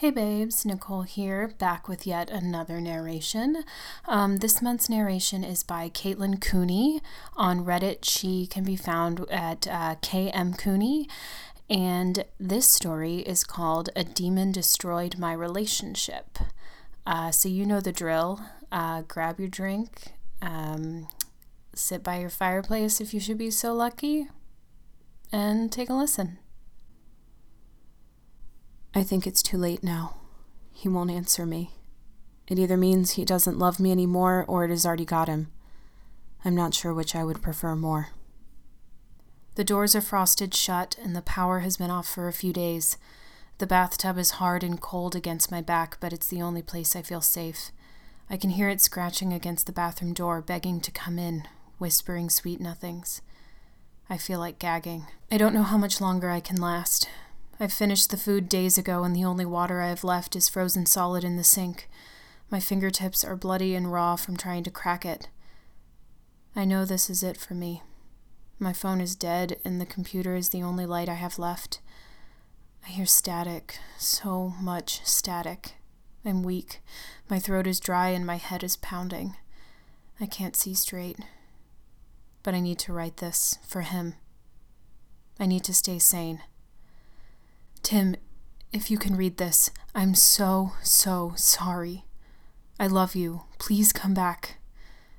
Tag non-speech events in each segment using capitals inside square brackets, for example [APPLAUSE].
Hey babes, Nicole here, back with yet another narration. Um, this month's narration is by Caitlin Cooney. On Reddit, she can be found at uh, KM Cooney. And this story is called A Demon Destroyed My Relationship. Uh, so you know the drill. Uh, grab your drink, um, sit by your fireplace if you should be so lucky, and take a listen. I think it's too late now. He won't answer me. It either means he doesn't love me anymore or it has already got him. I'm not sure which I would prefer more. The doors are frosted shut and the power has been off for a few days. The bathtub is hard and cold against my back, but it's the only place I feel safe. I can hear it scratching against the bathroom door, begging to come in, whispering sweet nothings. I feel like gagging. I don't know how much longer I can last. I finished the food days ago, and the only water I have left is frozen solid in the sink. My fingertips are bloody and raw from trying to crack it. I know this is it for me. My phone is dead, and the computer is the only light I have left. I hear static, so much static. I'm weak. My throat is dry, and my head is pounding. I can't see straight. But I need to write this for him. I need to stay sane. Tim, if you can read this, I'm so, so sorry. I love you. Please come back.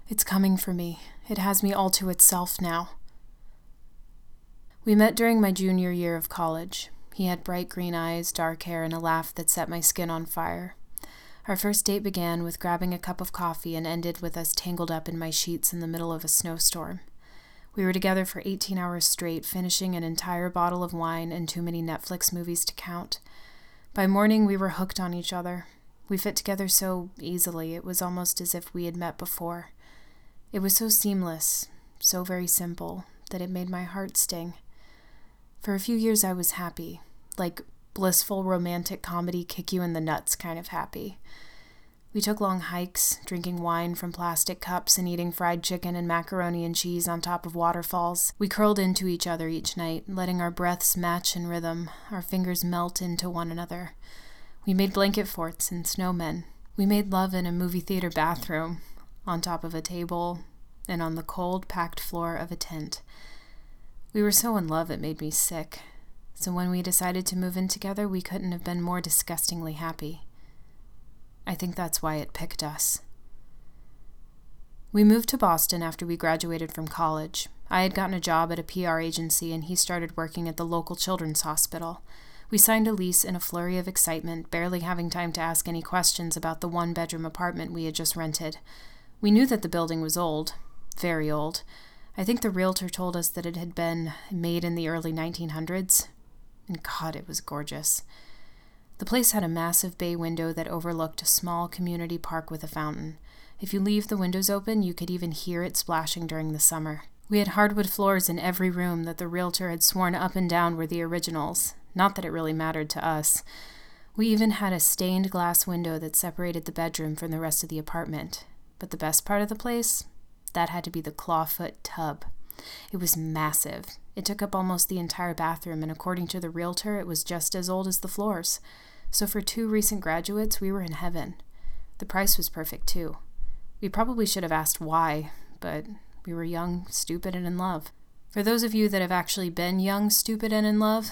It's coming for me. It has me all to itself now. We met during my junior year of college. He had bright green eyes, dark hair, and a laugh that set my skin on fire. Our first date began with grabbing a cup of coffee and ended with us tangled up in my sheets in the middle of a snowstorm. We were together for 18 hours straight, finishing an entire bottle of wine and too many Netflix movies to count. By morning, we were hooked on each other. We fit together so easily, it was almost as if we had met before. It was so seamless, so very simple, that it made my heart sting. For a few years, I was happy, like blissful romantic comedy kick you in the nuts kind of happy. We took long hikes, drinking wine from plastic cups and eating fried chicken and macaroni and cheese on top of waterfalls. We curled into each other each night, letting our breaths match in rhythm, our fingers melt into one another. We made blanket forts and snowmen. We made love in a movie theater bathroom, on top of a table, and on the cold, packed floor of a tent. We were so in love it made me sick. So when we decided to move in together, we couldn't have been more disgustingly happy. I think that's why it picked us. We moved to Boston after we graduated from college. I had gotten a job at a PR agency, and he started working at the local children's hospital. We signed a lease in a flurry of excitement, barely having time to ask any questions about the one bedroom apartment we had just rented. We knew that the building was old, very old. I think the realtor told us that it had been made in the early 1900s. And God, it was gorgeous. The place had a massive bay window that overlooked a small community park with a fountain. If you leave the windows open, you could even hear it splashing during the summer. We had hardwood floors in every room that the realtor had sworn up and down were the originals. Not that it really mattered to us. We even had a stained glass window that separated the bedroom from the rest of the apartment. But the best part of the place? That had to be the clawfoot tub. It was massive. It took up almost the entire bathroom, and according to the realtor, it was just as old as the floors. So for two recent graduates, we were in heaven. The price was perfect, too. We probably should have asked why, but we were young, stupid, and in love. For those of you that have actually been young, stupid, and in love,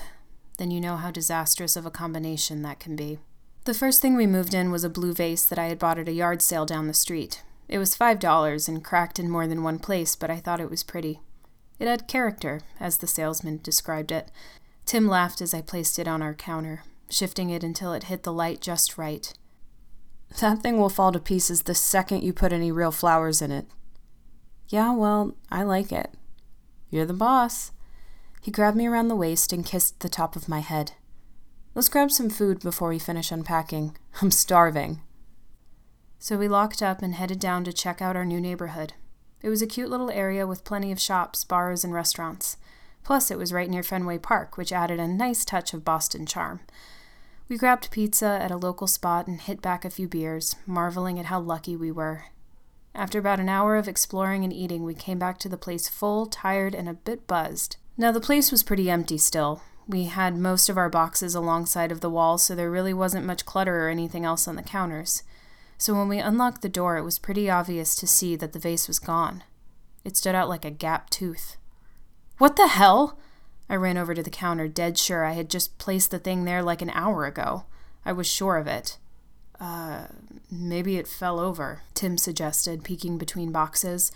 then you know how disastrous of a combination that can be. The first thing we moved in was a blue vase that I had bought at a yard sale down the street. It was five dollars and cracked in more than one place, but I thought it was pretty. It had character, as the salesman described it. Tim laughed as I placed it on our counter shifting it until it hit the light just right. That thing will fall to pieces the second you put any real flowers in it. Yeah, well, I like it. You're the boss. He grabbed me around the waist and kissed the top of my head. Let's grab some food before we finish unpacking. I'm starving. So we locked up and headed down to check out our new neighborhood. It was a cute little area with plenty of shops, bars, and restaurants. Plus, it was right near Fenway Park, which added a nice touch of Boston charm. We grabbed pizza at a local spot and hit back a few beers, marveling at how lucky we were. After about an hour of exploring and eating, we came back to the place full, tired, and a bit buzzed. Now, the place was pretty empty still. We had most of our boxes alongside of the wall, so there really wasn't much clutter or anything else on the counters. So when we unlocked the door, it was pretty obvious to see that the vase was gone. It stood out like a gap tooth. What the hell? I ran over to the counter, dead sure I had just placed the thing there like an hour ago. I was sure of it. Uh, maybe it fell over, Tim suggested, peeking between boxes.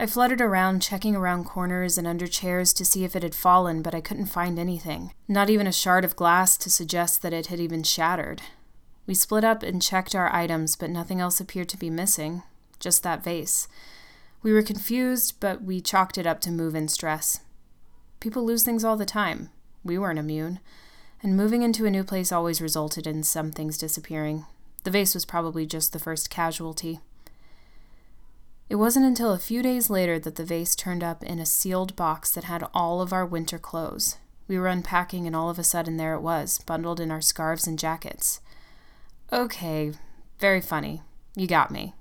I fluttered around, checking around corners and under chairs to see if it had fallen, but I couldn't find anything. Not even a shard of glass to suggest that it had even shattered. We split up and checked our items, but nothing else appeared to be missing. Just that vase. We were confused, but we chalked it up to move in stress. People lose things all the time. We weren't immune. And moving into a new place always resulted in some things disappearing. The vase was probably just the first casualty. It wasn't until a few days later that the vase turned up in a sealed box that had all of our winter clothes. We were unpacking, and all of a sudden there it was, bundled in our scarves and jackets. Okay, very funny. You got me,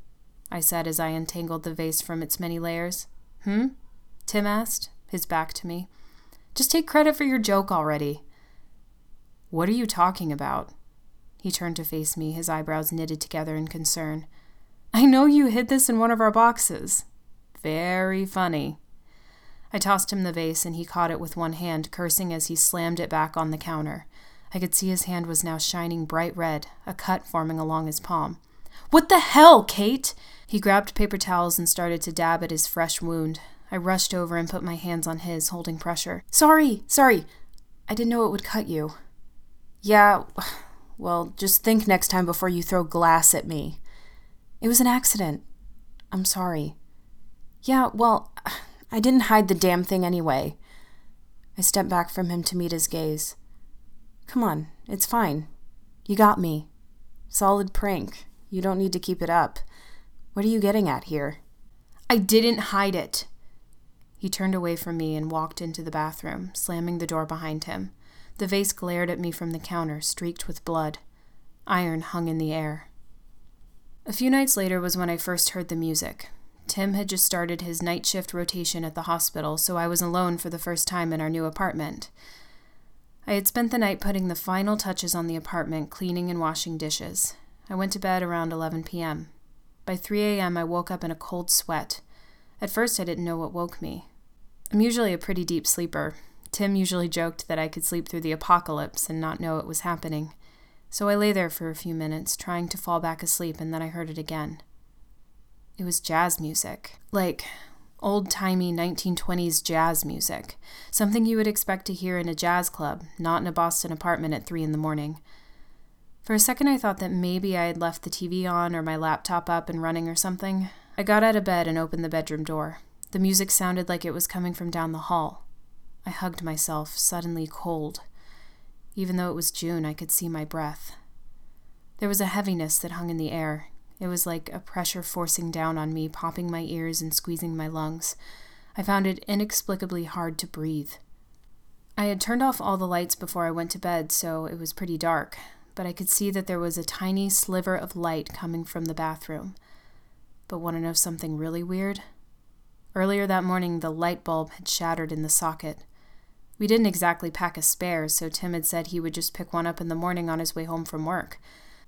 I said as I untangled the vase from its many layers. Hmm? Tim asked, his back to me. Just take credit for your joke already. What are you talking about? He turned to face me, his eyebrows knitted together in concern. I know you hid this in one of our boxes. Very funny. I tossed him the vase, and he caught it with one hand, cursing as he slammed it back on the counter. I could see his hand was now shining bright red, a cut forming along his palm. What the hell, Kate? He grabbed paper towels and started to dab at his fresh wound. I rushed over and put my hands on his, holding pressure. Sorry, sorry. I didn't know it would cut you. Yeah, [SIGHS] well, just think next time before you throw glass at me. It was an accident. I'm sorry. Yeah, well, [SIGHS] I didn't hide the damn thing anyway. I stepped back from him to meet his gaze. Come on, it's fine. You got me. Solid prank. You don't need to keep it up. What are you getting at here? I didn't hide it. He turned away from me and walked into the bathroom, slamming the door behind him. The vase glared at me from the counter, streaked with blood. Iron hung in the air. A few nights later was when I first heard the music. Tim had just started his night shift rotation at the hospital, so I was alone for the first time in our new apartment. I had spent the night putting the final touches on the apartment, cleaning and washing dishes. I went to bed around 11 p.m. By 3 a.m., I woke up in a cold sweat. At first, I didn't know what woke me. I'm usually a pretty deep sleeper, Tim usually joked that I could sleep through the apocalypse and not know it was happening. So I lay there for a few minutes, trying to fall back asleep, and then I heard it again. It was jazz music. Like old timey 1920s jazz music. Something you would expect to hear in a jazz club, not in a Boston apartment at 3 in the morning. For a second, I thought that maybe I had left the TV on or my laptop up and running or something. I got out of bed and opened the bedroom door. The music sounded like it was coming from down the hall. I hugged myself, suddenly cold. Even though it was June, I could see my breath. There was a heaviness that hung in the air. It was like a pressure forcing down on me, popping my ears and squeezing my lungs. I found it inexplicably hard to breathe. I had turned off all the lights before I went to bed, so it was pretty dark, but I could see that there was a tiny sliver of light coming from the bathroom. But want to know something really weird? Earlier that morning, the light bulb had shattered in the socket. We didn't exactly pack a spare, so Tim had said he would just pick one up in the morning on his way home from work.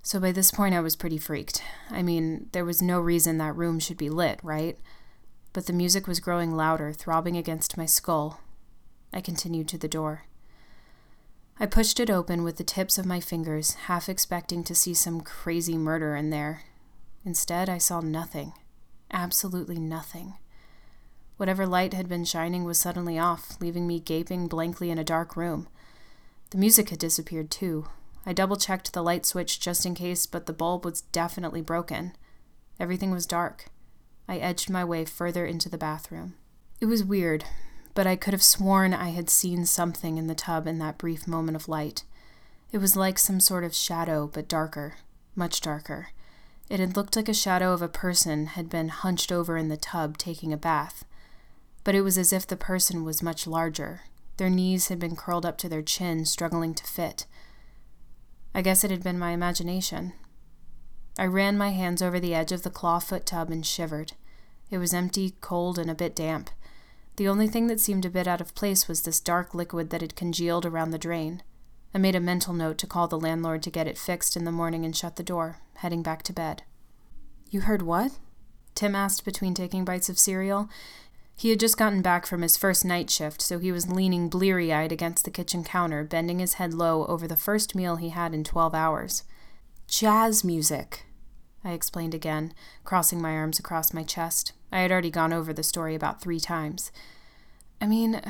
So by this point, I was pretty freaked. I mean, there was no reason that room should be lit, right? But the music was growing louder, throbbing against my skull. I continued to the door. I pushed it open with the tips of my fingers, half expecting to see some crazy murder in there. Instead, I saw nothing. Absolutely nothing. Whatever light had been shining was suddenly off, leaving me gaping blankly in a dark room. The music had disappeared too. I double checked the light switch just in case, but the bulb was definitely broken. Everything was dark. I edged my way further into the bathroom. It was weird, but I could have sworn I had seen something in the tub in that brief moment of light. It was like some sort of shadow, but darker, much darker. It had looked like a shadow of a person had been hunched over in the tub taking a bath but it was as if the person was much larger. Their knees had been curled up to their chin, struggling to fit. I guess it had been my imagination. I ran my hands over the edge of the claw foot tub and shivered. It was empty, cold, and a bit damp. The only thing that seemed a bit out of place was this dark liquid that had congealed around the drain. I made a mental note to call the landlord to get it fixed in the morning and shut the door, heading back to bed. You heard what? Tim asked between taking bites of cereal. He had just gotten back from his first night shift, so he was leaning bleary eyed against the kitchen counter, bending his head low over the first meal he had in twelve hours. Jazz music, I explained again, crossing my arms across my chest. I had already gone over the story about three times. I mean,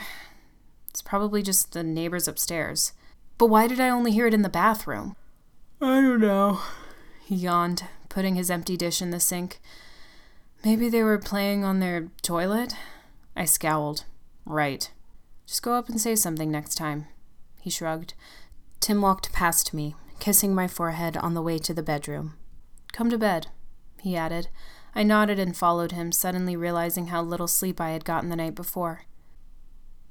it's probably just the neighbors upstairs. But why did I only hear it in the bathroom? I don't know. He yawned, putting his empty dish in the sink. Maybe they were playing on their toilet? I scowled. Right. Just go up and say something next time. He shrugged. Tim walked past me, kissing my forehead on the way to the bedroom. Come to bed, he added. I nodded and followed him, suddenly realizing how little sleep I had gotten the night before.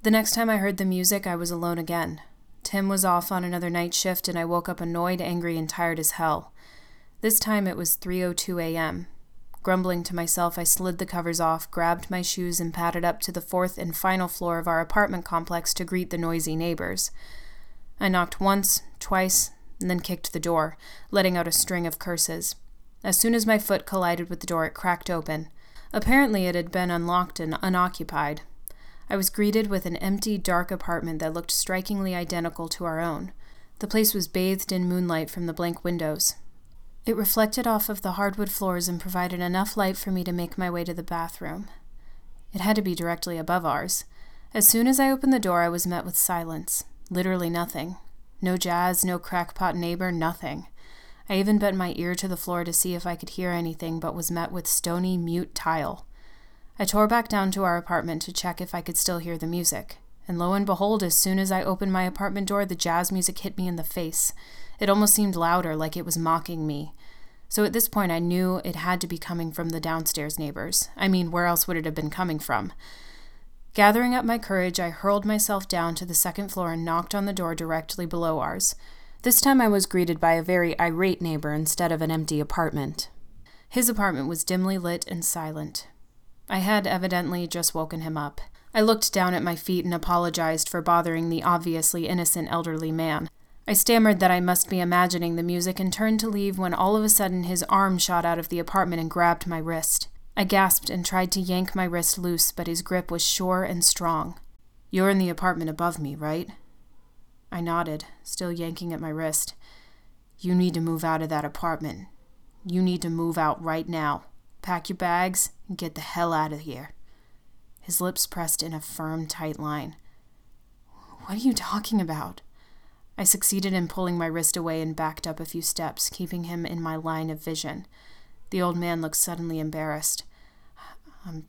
The next time I heard the music, I was alone again. Tim was off on another night shift, and I woke up annoyed, angry, and tired as hell. This time it was 3:02 a.m. Grumbling to myself, I slid the covers off, grabbed my shoes, and padded up to the fourth and final floor of our apartment complex to greet the noisy neighbors. I knocked once, twice, and then kicked the door, letting out a string of curses. As soon as my foot collided with the door, it cracked open. Apparently, it had been unlocked and unoccupied. I was greeted with an empty, dark apartment that looked strikingly identical to our own. The place was bathed in moonlight from the blank windows. It reflected off of the hardwood floors and provided enough light for me to make my way to the bathroom. It had to be directly above ours. As soon as I opened the door, I was met with silence. Literally nothing. No jazz, no crackpot neighbor, nothing. I even bent my ear to the floor to see if I could hear anything, but was met with stony, mute tile. I tore back down to our apartment to check if I could still hear the music. And lo and behold, as soon as I opened my apartment door, the jazz music hit me in the face. It almost seemed louder, like it was mocking me. So at this point, I knew it had to be coming from the downstairs neighbors. I mean, where else would it have been coming from? Gathering up my courage, I hurled myself down to the second floor and knocked on the door directly below ours. This time I was greeted by a very irate neighbor instead of an empty apartment. His apartment was dimly lit and silent. I had evidently just woken him up. I looked down at my feet and apologized for bothering the obviously innocent elderly man. I stammered that I must be imagining the music and turned to leave when all of a sudden his arm shot out of the apartment and grabbed my wrist. I gasped and tried to yank my wrist loose, but his grip was sure and strong. You're in the apartment above me, right? I nodded, still yanking at my wrist. You need to move out of that apartment. You need to move out right now. Pack your bags and get the hell out of here. His lips pressed in a firm, tight line. What are you talking about? I succeeded in pulling my wrist away and backed up a few steps, keeping him in my line of vision. The old man looked suddenly embarrassed. I'm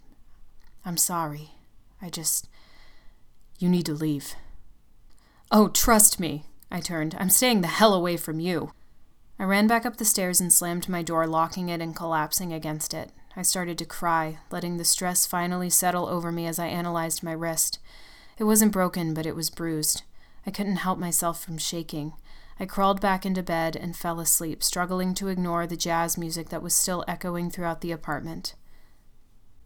I'm sorry. I just you need to leave. Oh, trust me, I turned. I'm staying the hell away from you. I ran back up the stairs and slammed my door, locking it and collapsing against it. I started to cry, letting the stress finally settle over me as I analyzed my wrist. It wasn't broken, but it was bruised. I couldn't help myself from shaking. I crawled back into bed and fell asleep, struggling to ignore the jazz music that was still echoing throughout the apartment.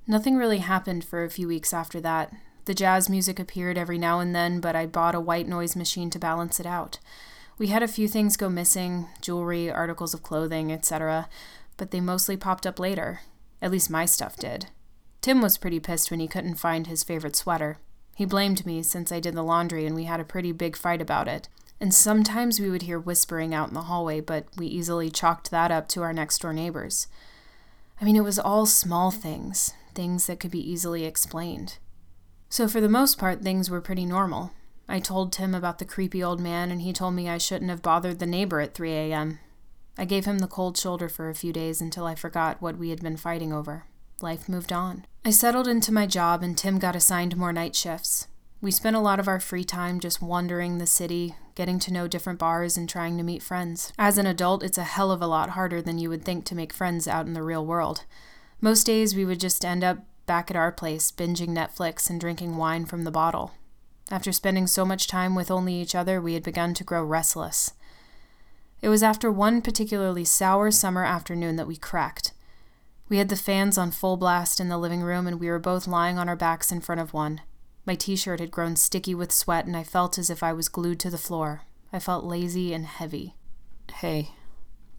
Nothing really happened for a few weeks after that. The jazz music appeared every now and then, but I bought a white noise machine to balance it out. We had a few things go missing jewelry, articles of clothing, etc., but they mostly popped up later. At least my stuff did. Tim was pretty pissed when he couldn't find his favorite sweater. He blamed me since I did the laundry and we had a pretty big fight about it. And sometimes we would hear whispering out in the hallway, but we easily chalked that up to our next door neighbors. I mean, it was all small things, things that could be easily explained. So, for the most part, things were pretty normal. I told Tim about the creepy old man, and he told me I shouldn't have bothered the neighbor at 3 a.m. I gave him the cold shoulder for a few days until I forgot what we had been fighting over. Life moved on. I settled into my job, and Tim got assigned more night shifts. We spent a lot of our free time just wandering the city, getting to know different bars, and trying to meet friends. As an adult, it's a hell of a lot harder than you would think to make friends out in the real world. Most days, we would just end up back at our place, binging Netflix and drinking wine from the bottle. After spending so much time with only each other, we had begun to grow restless. It was after one particularly sour summer afternoon that we cracked. We had the fans on full blast in the living room, and we were both lying on our backs in front of one. My t shirt had grown sticky with sweat, and I felt as if I was glued to the floor. I felt lazy and heavy. Hey,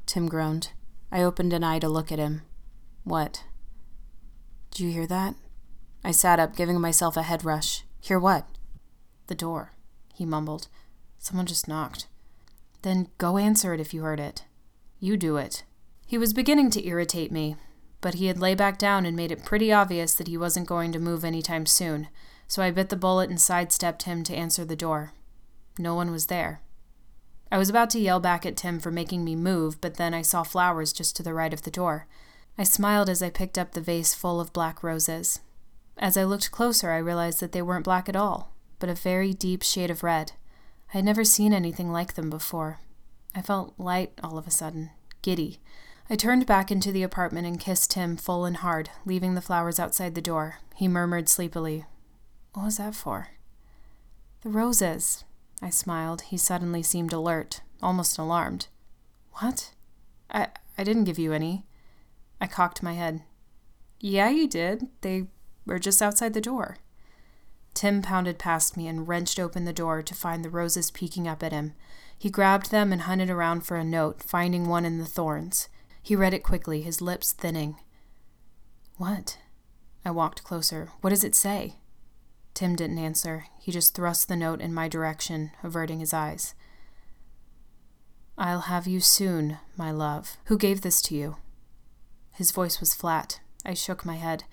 Tim groaned. I opened an eye to look at him. What? Did you hear that? I sat up, giving myself a head rush. Hear what? The door, he mumbled. Someone just knocked. Then go answer it if you heard it. You do it. He was beginning to irritate me, but he had lay back down and made it pretty obvious that he wasn't going to move any time soon, so I bit the bullet and sidestepped him to answer the door. No one was there. I was about to yell back at Tim for making me move, but then I saw flowers just to the right of the door. I smiled as I picked up the vase full of black roses. As I looked closer, I realized that they weren't black at all, but a very deep shade of red. I had never seen anything like them before. I felt light all of a sudden, giddy. I turned back into the apartment and kissed him full and hard, leaving the flowers outside the door. He murmured sleepily, What was that for? The roses, I smiled. He suddenly seemed alert, almost alarmed. What? I, I didn't give you any. I cocked my head. Yeah, you did. They were just outside the door. Tim pounded past me and wrenched open the door to find the roses peeking up at him. He grabbed them and hunted around for a note, finding one in the thorns. He read it quickly, his lips thinning. What? I walked closer. What does it say? Tim didn't answer. He just thrust the note in my direction, averting his eyes. I'll have you soon, my love. Who gave this to you? His voice was flat. I shook my head.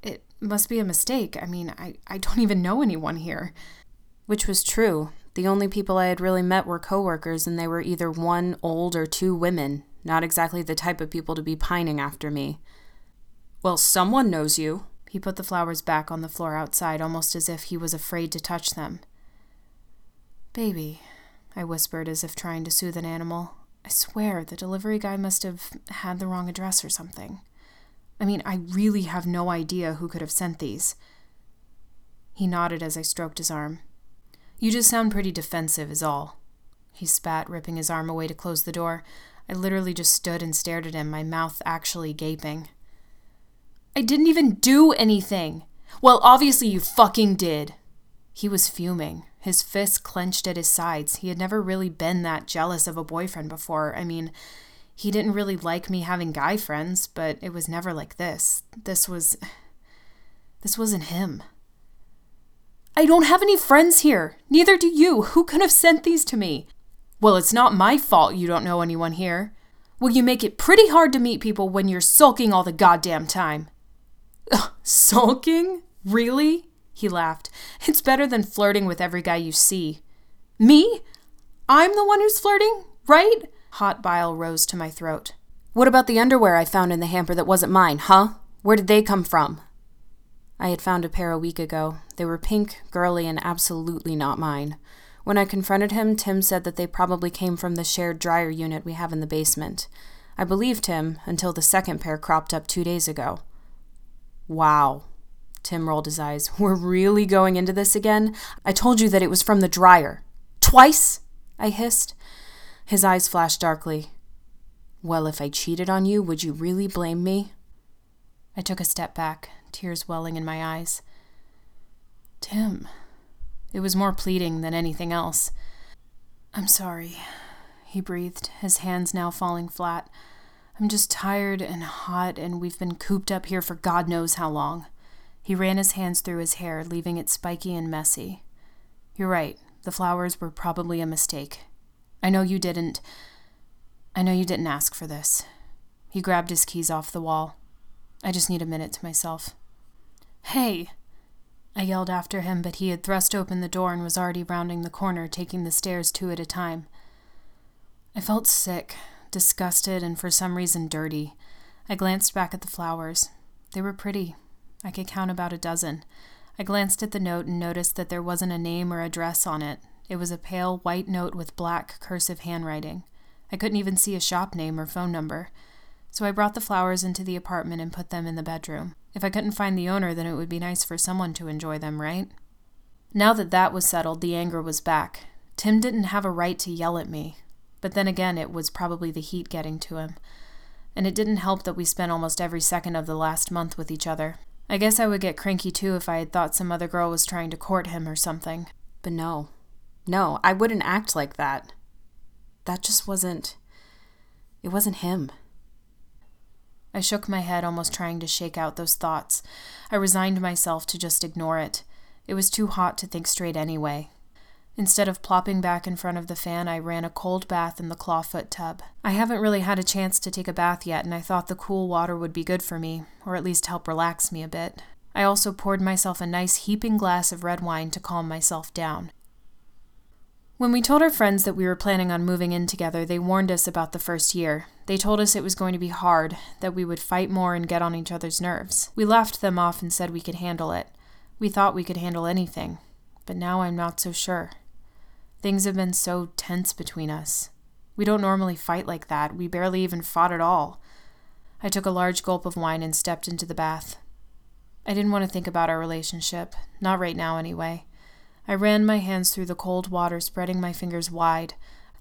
It must be a mistake. I mean, I, I don't even know anyone here. Which was true. The only people I had really met were coworkers, and they were either one old or two women, not exactly the type of people to be pining after me. Well, someone knows you, he put the flowers back on the floor outside, almost as if he was afraid to touch them. Baby, I whispered as if trying to soothe an animal. I swear the delivery guy must have had the wrong address or something. I mean, I really have no idea who could have sent these. He nodded as I stroked his arm. You just sound pretty defensive, is all. He spat, ripping his arm away to close the door. I literally just stood and stared at him, my mouth actually gaping. I didn't even do anything. Well, obviously you fucking did. He was fuming, his fists clenched at his sides. He had never really been that jealous of a boyfriend before. I mean, he didn't really like me having guy friends, but it was never like this. This was. This wasn't him. I don't have any friends here. Neither do you. Who could have sent these to me? Well, it's not my fault you don't know anyone here. Well, you make it pretty hard to meet people when you're sulking all the goddamn time. [LAUGHS] Sulking? Really? He laughed. It's better than flirting with every guy you see. Me? I'm the one who's flirting, right? Hot bile rose to my throat. What about the underwear I found in the hamper that wasn't mine, huh? Where did they come from? I had found a pair a week ago. They were pink, girly, and absolutely not mine. When I confronted him, Tim said that they probably came from the shared dryer unit we have in the basement. I believed him until the second pair cropped up two days ago. Wow. Tim rolled his eyes. [LAUGHS] We're really going into this again? I told you that it was from the dryer. Twice? I hissed. His eyes flashed darkly. Well, if I cheated on you, would you really blame me? I took a step back, tears welling in my eyes. Tim. It was more pleading than anything else. I'm sorry, he breathed, his hands now falling flat. I'm just tired and hot, and we've been cooped up here for God knows how long. He ran his hands through his hair, leaving it spiky and messy. You're right. The flowers were probably a mistake. I know you didn't. I know you didn't ask for this. He grabbed his keys off the wall. I just need a minute to myself. Hey! I yelled after him, but he had thrust open the door and was already rounding the corner, taking the stairs two at a time. I felt sick, disgusted, and for some reason dirty. I glanced back at the flowers. They were pretty. I could count about a dozen. I glanced at the note and noticed that there wasn't a name or address on it. It was a pale white note with black cursive handwriting. I couldn't even see a shop name or phone number. So I brought the flowers into the apartment and put them in the bedroom. If I couldn't find the owner, then it would be nice for someone to enjoy them, right? Now that that was settled, the anger was back. Tim didn't have a right to yell at me. But then again, it was probably the heat getting to him. and it didn't help that we spent almost every second of the last month with each other. I guess I would get cranky too if I had thought some other girl was trying to court him or something. But no. No, I wouldn't act like that. That just wasn't. It wasn't him. I shook my head, almost trying to shake out those thoughts. I resigned myself to just ignore it. It was too hot to think straight anyway. Instead of plopping back in front of the fan, I ran a cold bath in the clawfoot tub. I haven't really had a chance to take a bath yet, and I thought the cool water would be good for me, or at least help relax me a bit. I also poured myself a nice heaping glass of red wine to calm myself down. When we told our friends that we were planning on moving in together, they warned us about the first year. They told us it was going to be hard, that we would fight more and get on each other's nerves. We laughed them off and said we could handle it. We thought we could handle anything, but now I'm not so sure. Things have been so tense between us. We don't normally fight like that. We barely even fought at all. I took a large gulp of wine and stepped into the bath. I didn't want to think about our relationship, not right now anyway. I ran my hands through the cold water, spreading my fingers wide.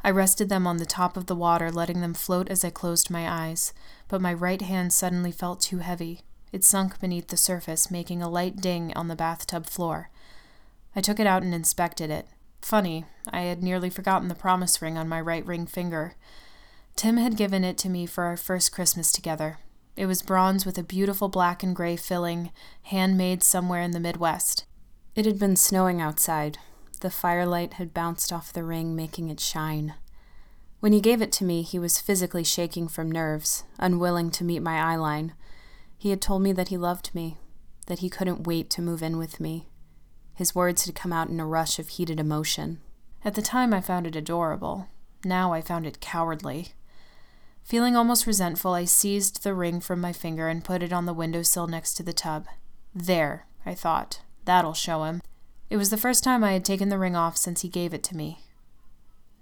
I rested them on the top of the water, letting them float as I closed my eyes, but my right hand suddenly felt too heavy. It sunk beneath the surface, making a light ding on the bathtub floor. I took it out and inspected it. Funny, I had nearly forgotten the promise ring on my right ring finger. Tim had given it to me for our first Christmas together. It was bronze with a beautiful black and gray filling, handmade somewhere in the Midwest. It had been snowing outside. The firelight had bounced off the ring, making it shine. When he gave it to me, he was physically shaking from nerves, unwilling to meet my eyeline. He had told me that he loved me, that he couldn't wait to move in with me. His words had come out in a rush of heated emotion. At the time, I found it adorable. Now I found it cowardly. Feeling almost resentful, I seized the ring from my finger and put it on the windowsill next to the tub. There, I thought. That'll show him. It was the first time I had taken the ring off since he gave it to me.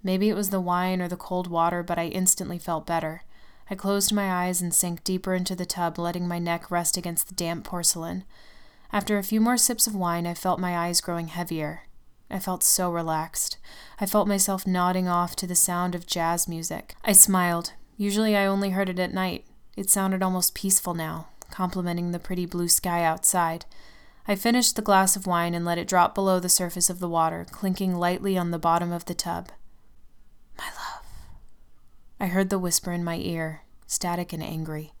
Maybe it was the wine or the cold water, but I instantly felt better. I closed my eyes and sank deeper into the tub, letting my neck rest against the damp porcelain. After a few more sips of wine, I felt my eyes growing heavier. I felt so relaxed. I felt myself nodding off to the sound of jazz music. I smiled. Usually I only heard it at night. It sounded almost peaceful now, complementing the pretty blue sky outside. I finished the glass of wine and let it drop below the surface of the water, clinking lightly on the bottom of the tub. My love. I heard the whisper in my ear, static and angry.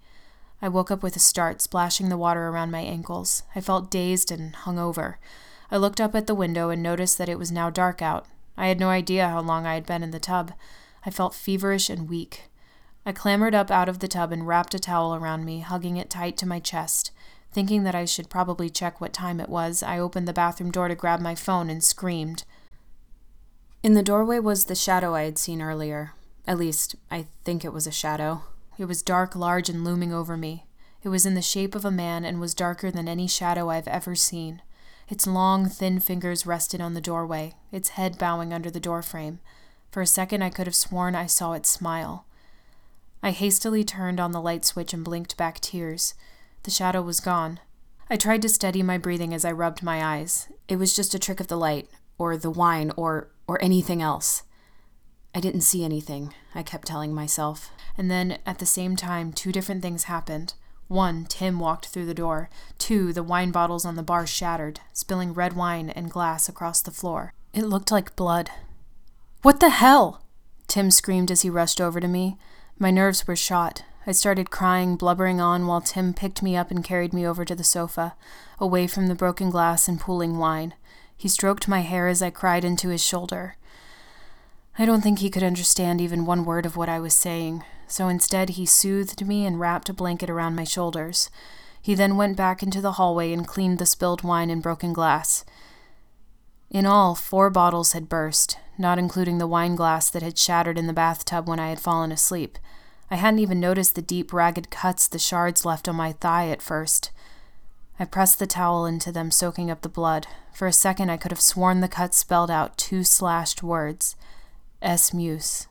I woke up with a start, splashing the water around my ankles. I felt dazed and hung over. I looked up at the window and noticed that it was now dark out. I had no idea how long I had been in the tub. I felt feverish and weak. I clambered up out of the tub and wrapped a towel around me, hugging it tight to my chest. Thinking that I should probably check what time it was, I opened the bathroom door to grab my phone and screamed. In the doorway was the shadow I had seen earlier. At least, I think it was a shadow. It was dark, large, and looming over me. It was in the shape of a man and was darker than any shadow I've ever seen. Its long, thin fingers rested on the doorway, its head bowing under the doorframe. For a second, I could have sworn I saw it smile. I hastily turned on the light switch and blinked back tears. The shadow was gone. I tried to steady my breathing as I rubbed my eyes. It was just a trick of the light, or the wine, or or anything else. I didn't see anything, I kept telling myself. And then, at the same time, two different things happened. One, Tim walked through the door. Two, the wine bottles on the bar shattered, spilling red wine and glass across the floor. It looked like blood. What the hell? Tim screamed as he rushed over to me. My nerves were shot. I started crying, blubbering on, while Tim picked me up and carried me over to the sofa, away from the broken glass and pooling wine. He stroked my hair as I cried into his shoulder. I don't think he could understand even one word of what I was saying, so instead he soothed me and wrapped a blanket around my shoulders. He then went back into the hallway and cleaned the spilled wine and broken glass. In all, four bottles had burst, not including the wine glass that had shattered in the bathtub when I had fallen asleep. I hadn't even noticed the deep, ragged cuts the shards left on my thigh at first. I pressed the towel into them, soaking up the blood. For a second, I could have sworn the cuts spelled out two slashed words. S. Muse.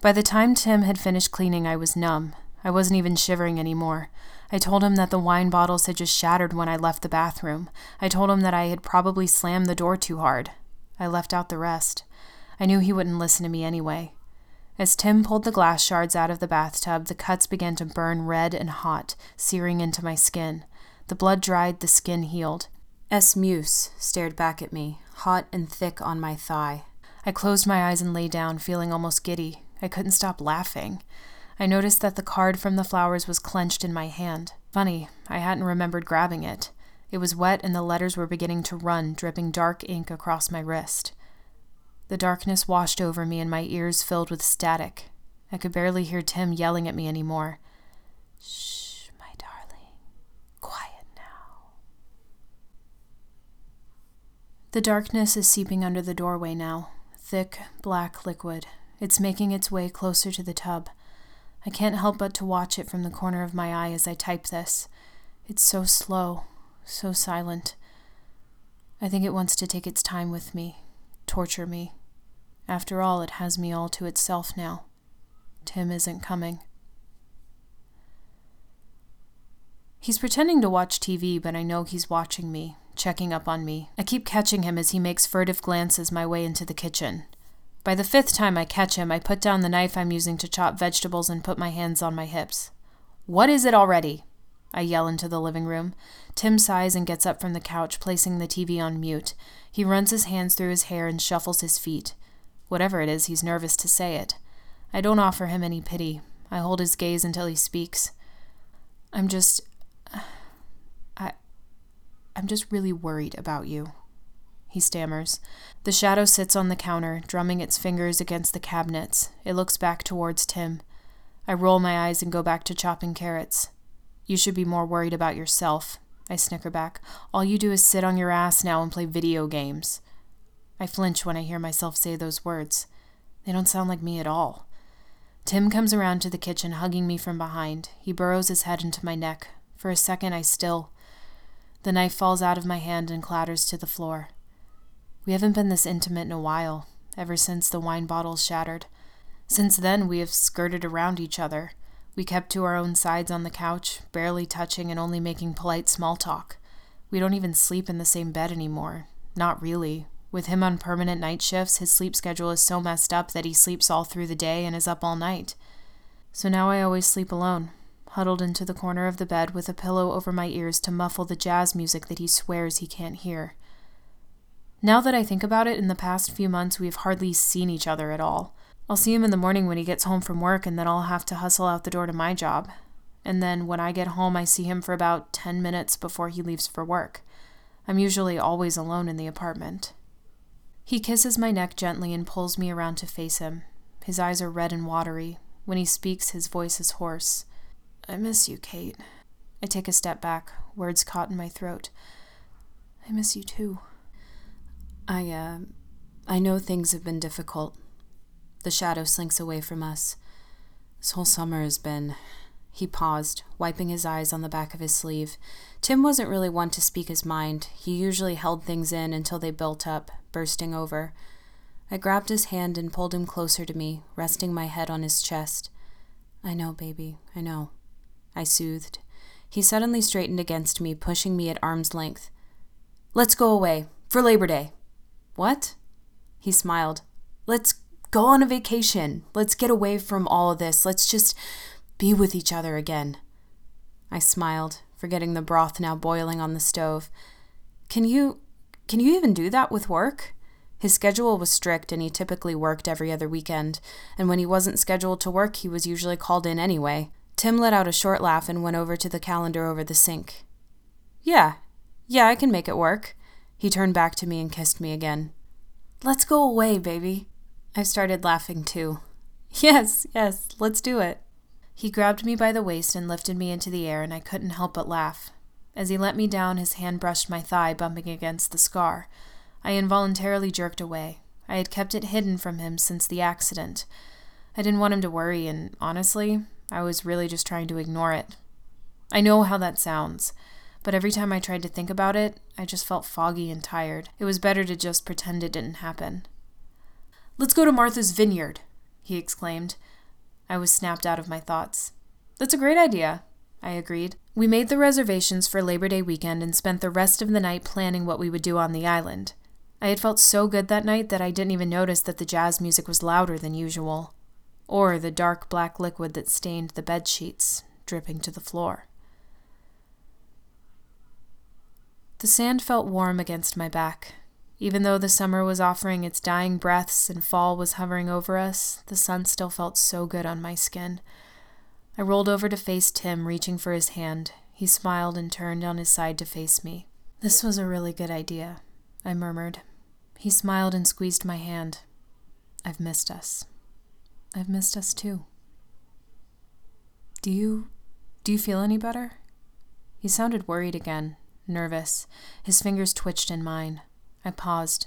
By the time Tim had finished cleaning, I was numb. I wasn't even shivering anymore. I told him that the wine bottles had just shattered when I left the bathroom. I told him that I had probably slammed the door too hard. I left out the rest. I knew he wouldn't listen to me anyway. As Tim pulled the glass shards out of the bathtub, the cuts began to burn red and hot, searing into my skin. The blood dried, the skin healed. S. Muse stared back at me, hot and thick on my thigh. I closed my eyes and lay down, feeling almost giddy. I couldn't stop laughing. I noticed that the card from the flowers was clenched in my hand. Funny, I hadn't remembered grabbing it. It was wet and the letters were beginning to run, dripping dark ink across my wrist. The darkness washed over me and my ears filled with static. I could barely hear Tim yelling at me anymore. Shh, my darling. Quiet now. The darkness is seeping under the doorway now. Thick, black liquid. It's making its way closer to the tub. I can't help but to watch it from the corner of my eye as I type this. It's so slow, so silent. I think it wants to take its time with me, torture me. After all, it has me all to itself now. Tim isn't coming. He's pretending to watch TV, but I know he's watching me, checking up on me. I keep catching him as he makes furtive glances my way into the kitchen. By the fifth time I catch him, I put down the knife I'm using to chop vegetables and put my hands on my hips. What is it already? I yell into the living room. Tim sighs and gets up from the couch, placing the TV on mute. He runs his hands through his hair and shuffles his feet. Whatever it is, he's nervous to say it. I don't offer him any pity. I hold his gaze until he speaks. I'm just. I. I'm just really worried about you. He stammers. The shadow sits on the counter, drumming its fingers against the cabinets. It looks back towards Tim. I roll my eyes and go back to chopping carrots. You should be more worried about yourself. I snicker back. All you do is sit on your ass now and play video games. I flinch when I hear myself say those words. They don't sound like me at all. Tim comes around to the kitchen, hugging me from behind. He burrows his head into my neck. For a second, I still. The knife falls out of my hand and clatters to the floor. We haven't been this intimate in a while, ever since the wine bottles shattered. Since then, we have skirted around each other. We kept to our own sides on the couch, barely touching and only making polite small talk. We don't even sleep in the same bed anymore. Not really. With him on permanent night shifts, his sleep schedule is so messed up that he sleeps all through the day and is up all night. So now I always sleep alone, huddled into the corner of the bed with a pillow over my ears to muffle the jazz music that he swears he can't hear. Now that I think about it, in the past few months we have hardly seen each other at all. I'll see him in the morning when he gets home from work, and then I'll have to hustle out the door to my job. And then when I get home, I see him for about 10 minutes before he leaves for work. I'm usually always alone in the apartment. He kisses my neck gently and pulls me around to face him. His eyes are red and watery. When he speaks, his voice is hoarse. I miss you, Kate. I take a step back, words caught in my throat. I miss you too. I, uh, I know things have been difficult. The shadow slinks away from us. This whole summer has been. He paused, wiping his eyes on the back of his sleeve. Tim wasn't really one to speak his mind. He usually held things in until they built up, bursting over. I grabbed his hand and pulled him closer to me, resting my head on his chest. I know, baby, I know. I soothed. He suddenly straightened against me, pushing me at arm's length. Let's go away. For Labor Day. What? He smiled. Let's go on a vacation. Let's get away from all of this. Let's just be with each other again. I smiled, forgetting the broth now boiling on the stove. Can you can you even do that with work? His schedule was strict and he typically worked every other weekend, and when he wasn't scheduled to work, he was usually called in anyway. Tim let out a short laugh and went over to the calendar over the sink. Yeah, yeah, I can make it work. He turned back to me and kissed me again. Let's go away, baby. I started laughing too. [LAUGHS] Yes, yes, let's do it. He grabbed me by the waist and lifted me into the air, and I couldn't help but laugh. As he let me down, his hand brushed my thigh, bumping against the scar. I involuntarily jerked away. I had kept it hidden from him since the accident. I didn't want him to worry, and honestly, I was really just trying to ignore it. I know how that sounds, but every time I tried to think about it, I just felt foggy and tired. It was better to just pretend it didn't happen. Let's go to Martha's Vineyard, he exclaimed. I was snapped out of my thoughts. That's a great idea, I agreed. We made the reservations for Labor Day weekend and spent the rest of the night planning what we would do on the island. I had felt so good that night that I didn't even notice that the jazz music was louder than usual. or the dark black liquid that stained the bed sheets, dripping to the floor. The sand felt warm against my back. Even though the summer was offering its dying breaths and fall was hovering over us, the sun still felt so good on my skin. I rolled over to face Tim, reaching for his hand. He smiled and turned on his side to face me. This was a really good idea, I murmured. He smiled and squeezed my hand. I've missed us. I've missed us too. Do you. do you feel any better? He sounded worried again, nervous. His fingers twitched in mine. I paused.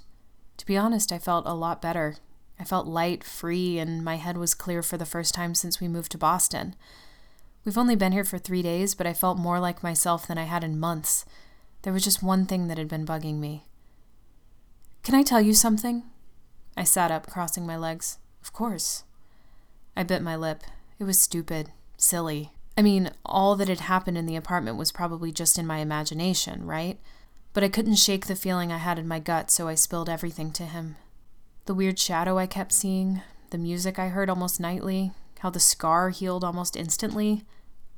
To be honest, I felt a lot better. I felt light, free, and my head was clear for the first time since we moved to Boston. We've only been here for three days, but I felt more like myself than I had in months. There was just one thing that had been bugging me. Can I tell you something? I sat up, crossing my legs. Of course. I bit my lip. It was stupid, silly. I mean, all that had happened in the apartment was probably just in my imagination, right? But I couldn't shake the feeling I had in my gut, so I spilled everything to him. The weird shadow I kept seeing, the music I heard almost nightly, how the scar healed almost instantly,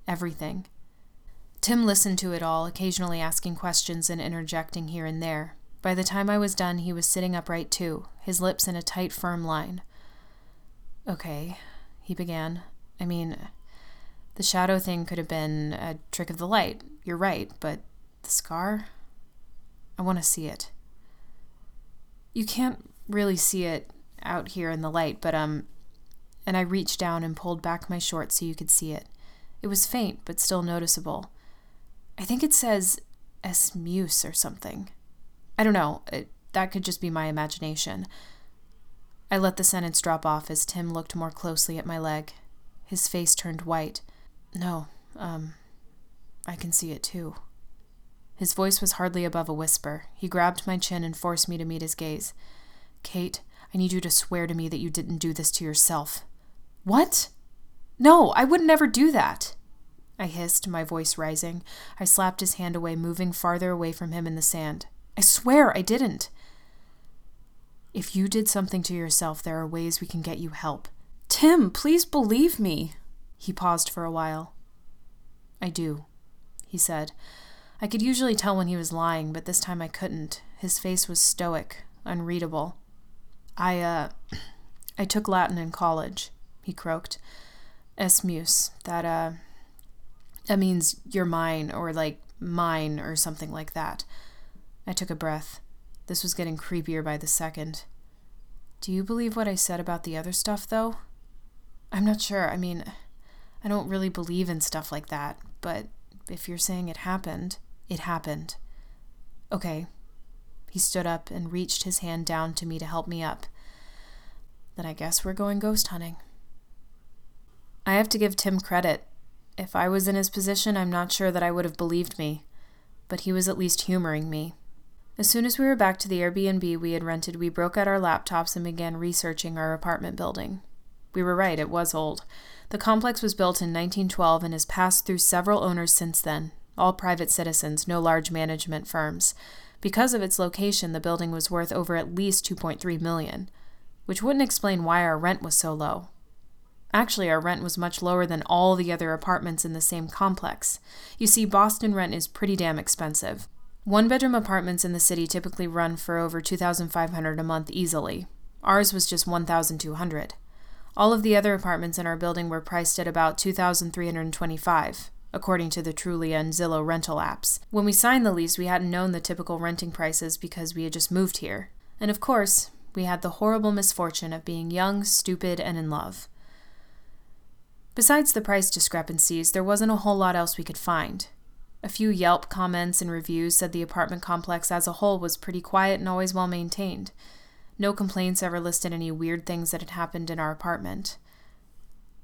everything. Tim listened to it all, occasionally asking questions and interjecting here and there. By the time I was done, he was sitting upright too, his lips in a tight, firm line. Okay, he began. I mean, the shadow thing could have been a trick of the light, you're right, but the scar? I want to see it. You can't really see it out here in the light, but, um, and I reached down and pulled back my shorts so you could see it. It was faint, but still noticeable. I think it says S. Muse or something. I don't know, it, that could just be my imagination. I let the sentence drop off as Tim looked more closely at my leg. His face turned white. No, um, I can see it too. His voice was hardly above a whisper. He grabbed my chin and forced me to meet his gaze. Kate, I need you to swear to me that you didn't do this to yourself. What? No, I would never do that. I hissed, my voice rising. I slapped his hand away, moving farther away from him in the sand. I swear I didn't. If you did something to yourself, there are ways we can get you help. Tim, please believe me. He paused for a while. I do, he said. I could usually tell when he was lying, but this time I couldn't. His face was stoic, unreadable. I, uh, I took Latin in college, he croaked. Es muse. That, uh, that means you're mine, or like mine, or something like that. I took a breath. This was getting creepier by the second. Do you believe what I said about the other stuff, though? I'm not sure. I mean, I don't really believe in stuff like that, but if you're saying it happened, it happened. Okay. He stood up and reached his hand down to me to help me up. Then I guess we're going ghost hunting. I have to give Tim credit. If I was in his position, I'm not sure that I would have believed me, but he was at least humoring me. As soon as we were back to the Airbnb we had rented, we broke out our laptops and began researching our apartment building. We were right, it was old. The complex was built in 1912 and has passed through several owners since then, all private citizens, no large management firms. Because of its location, the building was worth over at least 2.3 million, which wouldn't explain why our rent was so low. Actually, our rent was much lower than all the other apartments in the same complex. You see, Boston rent is pretty damn expensive. One bedroom apartments in the city typically run for over 2500 a month easily. Ours was just 1200. All of the other apartments in our building were priced at about 2325 according to the Trulia and Zillow rental apps. When we signed the lease, we hadn't known the typical renting prices because we had just moved here. And of course, we had the horrible misfortune of being young, stupid, and in love. Besides the price discrepancies, there wasn't a whole lot else we could find. A few Yelp comments and reviews said the apartment complex as a whole was pretty quiet and always well maintained. No complaints ever listed any weird things that had happened in our apartment.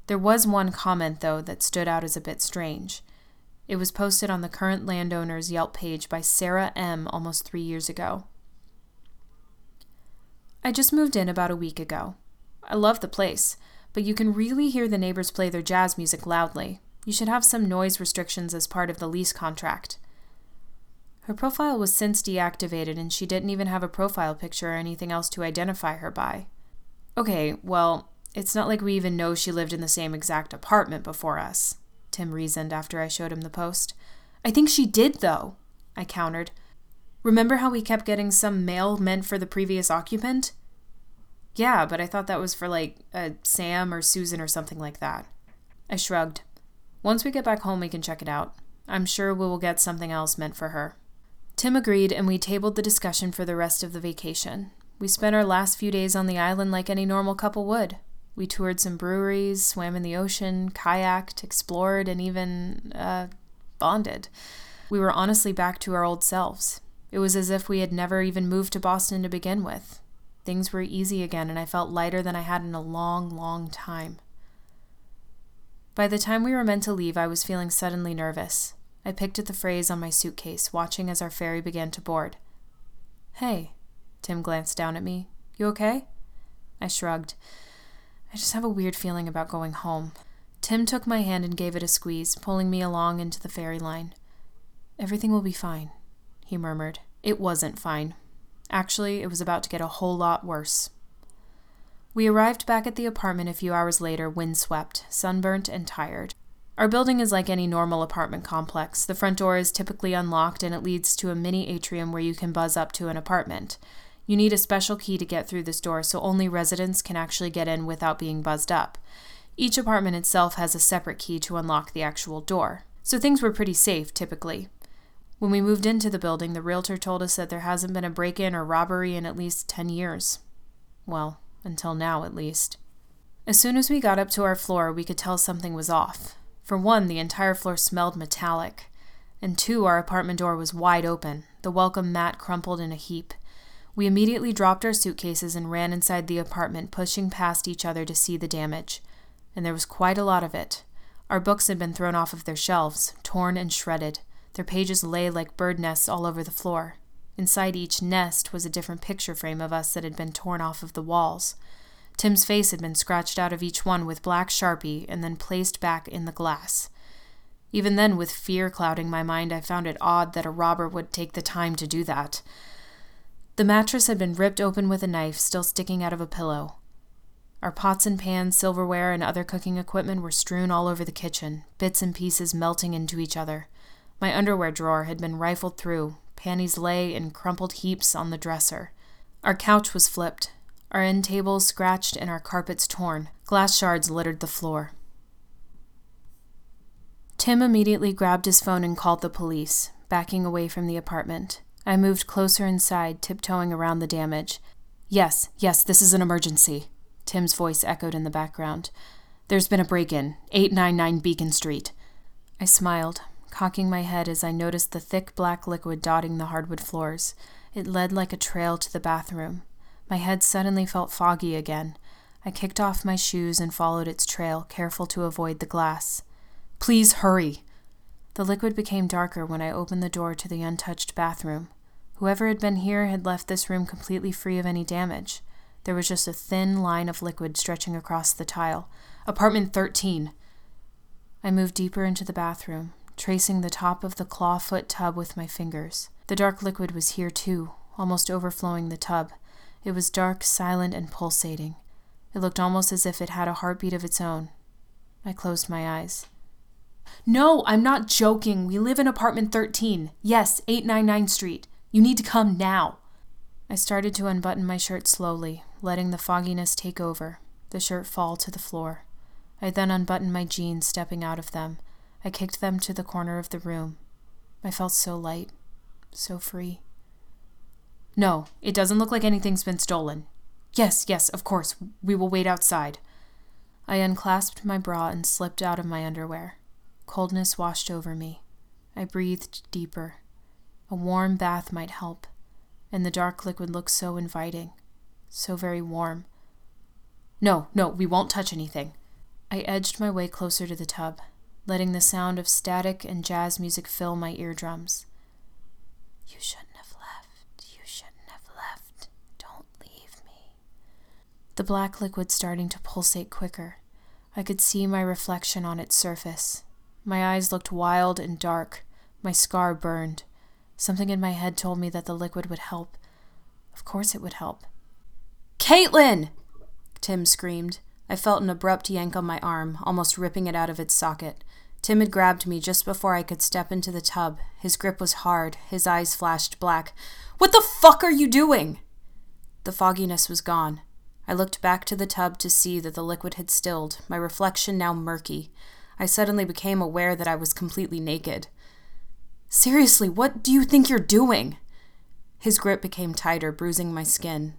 There was one comment, though, that stood out as a bit strange. It was posted on the current landowner's Yelp page by Sarah M. almost three years ago. I just moved in about a week ago. I love the place, but you can really hear the neighbors play their jazz music loudly. You should have some noise restrictions as part of the lease contract. Her profile was since deactivated, and she didn't even have a profile picture or anything else to identify her by. Okay, well, It's not like we even know she lived in the same exact apartment before us, Tim reasoned after I showed him the post. I think she did, though, I countered. Remember how we kept getting some mail meant for the previous occupant? Yeah, but I thought that was for like a Sam or Susan or something like that. I shrugged. Once we get back home, we can check it out. I'm sure we will get something else meant for her. Tim agreed, and we tabled the discussion for the rest of the vacation. We spent our last few days on the island like any normal couple would. We toured some breweries, swam in the ocean, kayaked, explored, and even, uh, bonded. We were honestly back to our old selves. It was as if we had never even moved to Boston to begin with. Things were easy again, and I felt lighter than I had in a long, long time. By the time we were meant to leave, I was feeling suddenly nervous. I picked at the phrase on my suitcase, watching as our ferry began to board. Hey, Tim glanced down at me. You okay? I shrugged. I just have a weird feeling about going home. Tim took my hand and gave it a squeeze, pulling me along into the ferry line. Everything will be fine, he murmured. It wasn't fine. Actually, it was about to get a whole lot worse. We arrived back at the apartment a few hours later, windswept, sunburnt, and tired. Our building is like any normal apartment complex. The front door is typically unlocked and it leads to a mini atrium where you can buzz up to an apartment. You need a special key to get through this door, so only residents can actually get in without being buzzed up. Each apartment itself has a separate key to unlock the actual door. So things were pretty safe, typically. When we moved into the building, the realtor told us that there hasn't been a break in or robbery in at least 10 years. Well, until now, at least. As soon as we got up to our floor, we could tell something was off. For one, the entire floor smelled metallic, and two, our apartment door was wide open, the welcome mat crumpled in a heap. We immediately dropped our suitcases and ran inside the apartment, pushing past each other to see the damage. And there was quite a lot of it. Our books had been thrown off of their shelves, torn and shredded. Their pages lay like bird nests all over the floor. Inside each nest was a different picture frame of us that had been torn off of the walls. Tim's face had been scratched out of each one with black sharpie and then placed back in the glass. Even then, with fear clouding my mind, I found it odd that a robber would take the time to do that. The mattress had been ripped open with a knife still sticking out of a pillow. Our pots and pans, silverware, and other cooking equipment were strewn all over the kitchen, bits and pieces melting into each other. My underwear drawer had been rifled through, panties lay in crumpled heaps on the dresser. Our couch was flipped, our end tables scratched and our carpets torn. Glass shards littered the floor. Tim immediately grabbed his phone and called the police, backing away from the apartment. I moved closer inside, tiptoeing around the damage. Yes, yes, this is an emergency. Tim's voice echoed in the background. There's been a break in, 899 Beacon Street. I smiled, cocking my head as I noticed the thick black liquid dotting the hardwood floors. It led like a trail to the bathroom. My head suddenly felt foggy again. I kicked off my shoes and followed its trail, careful to avoid the glass. Please hurry! The liquid became darker when I opened the door to the untouched bathroom. Whoever had been here had left this room completely free of any damage. There was just a thin line of liquid stretching across the tile. Apartment 13. I moved deeper into the bathroom, tracing the top of the clawfoot tub with my fingers. The dark liquid was here too, almost overflowing the tub. It was dark, silent, and pulsating. It looked almost as if it had a heartbeat of its own. I closed my eyes. No, I'm not joking. We live in apartment 13. Yes, 899 Street. You need to come now. I started to unbutton my shirt slowly, letting the fogginess take over, the shirt fall to the floor. I then unbuttoned my jeans, stepping out of them. I kicked them to the corner of the room. I felt so light, so free. No, it doesn't look like anything's been stolen. Yes, yes, of course. We will wait outside. I unclasped my bra and slipped out of my underwear. Coldness washed over me. I breathed deeper. A warm bath might help, and the dark liquid looked so inviting, so very warm. No, no, we won't touch anything. I edged my way closer to the tub, letting the sound of static and jazz music fill my eardrums. You shouldn't. Have left. You shouldn't have left. Don't leave me. The black liquid starting to pulsate quicker. I could see my reflection on its surface. My eyes looked wild and dark. My scar burned. Something in my head told me that the liquid would help. Of course it would help. Caitlin! Tim screamed. I felt an abrupt yank on my arm, almost ripping it out of its socket. Tim had grabbed me just before I could step into the tub. His grip was hard, his eyes flashed black. What the fuck are you doing? The fogginess was gone. I looked back to the tub to see that the liquid had stilled, my reflection now murky. I suddenly became aware that I was completely naked. Seriously, what do you think you're doing? His grip became tighter, bruising my skin.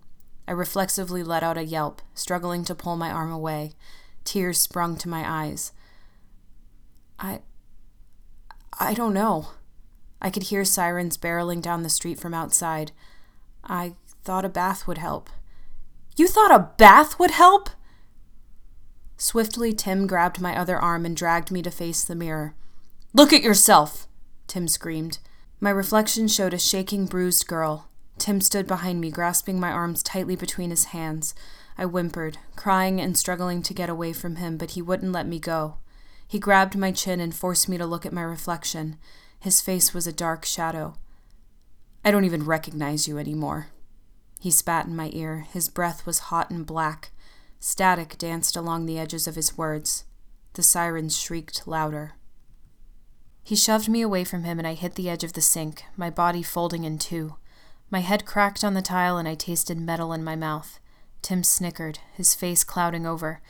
I reflexively let out a yelp, struggling to pull my arm away. Tears sprung to my eyes. I. I don't know. I could hear sirens barreling down the street from outside. I thought a bath would help. You thought a bath would help? Swiftly, Tim grabbed my other arm and dragged me to face the mirror. Look at yourself! Tim screamed. My reflection showed a shaking, bruised girl. Tim stood behind me, grasping my arms tightly between his hands. I whimpered, crying and struggling to get away from him, but he wouldn't let me go. He grabbed my chin and forced me to look at my reflection. His face was a dark shadow. I don't even recognize you anymore. He spat in my ear. His breath was hot and black. Static danced along the edges of his words. The sirens shrieked louder. He shoved me away from him, and I hit the edge of the sink, my body folding in two. My head cracked on the tile, and I tasted metal in my mouth. Tim snickered, his face clouding over.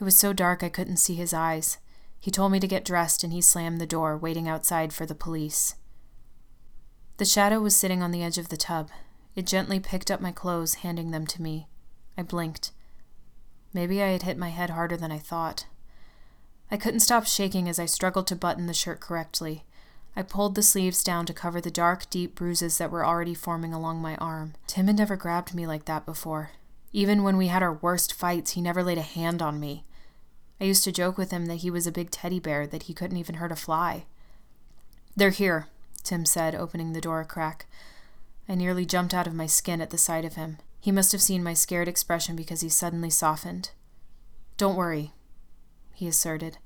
It was so dark I couldn't see his eyes. He told me to get dressed, and he slammed the door, waiting outside for the police. The shadow was sitting on the edge of the tub, it gently picked up my clothes, handing them to me. I blinked. Maybe I had hit my head harder than I thought. I couldn't stop shaking as I struggled to button the shirt correctly. I pulled the sleeves down to cover the dark, deep bruises that were already forming along my arm. Tim had never grabbed me like that before. Even when we had our worst fights, he never laid a hand on me. I used to joke with him that he was a big teddy bear, that he couldn't even hurt a fly. They're here, Tim said, opening the door a crack. I nearly jumped out of my skin at the sight of him. He must have seen my scared expression because he suddenly softened. Don't worry, he asserted.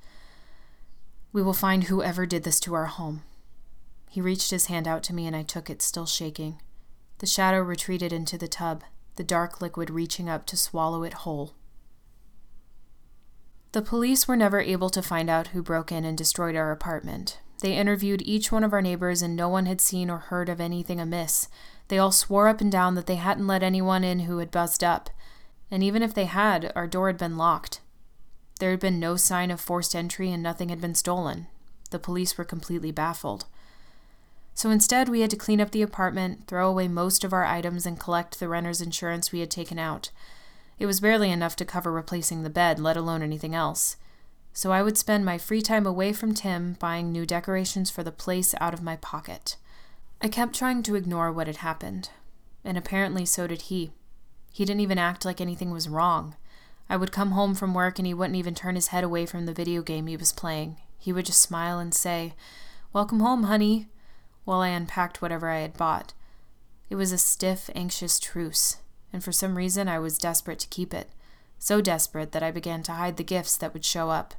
We will find whoever did this to our home. He reached his hand out to me, and I took it, still shaking. The shadow retreated into the tub, the dark liquid reaching up to swallow it whole. The police were never able to find out who broke in and destroyed our apartment. They interviewed each one of our neighbors, and no one had seen or heard of anything amiss. They all swore up and down that they hadn't let anyone in who had buzzed up, and even if they had, our door had been locked. There had been no sign of forced entry and nothing had been stolen. The police were completely baffled. So instead, we had to clean up the apartment, throw away most of our items, and collect the renter's insurance we had taken out. It was barely enough to cover replacing the bed, let alone anything else. So I would spend my free time away from Tim buying new decorations for the place out of my pocket. I kept trying to ignore what had happened, and apparently so did he. He didn't even act like anything was wrong. I would come home from work and he wouldn't even turn his head away from the video game he was playing. He would just smile and say, Welcome home, honey, while I unpacked whatever I had bought. It was a stiff, anxious truce, and for some reason I was desperate to keep it. So desperate that I began to hide the gifts that would show up.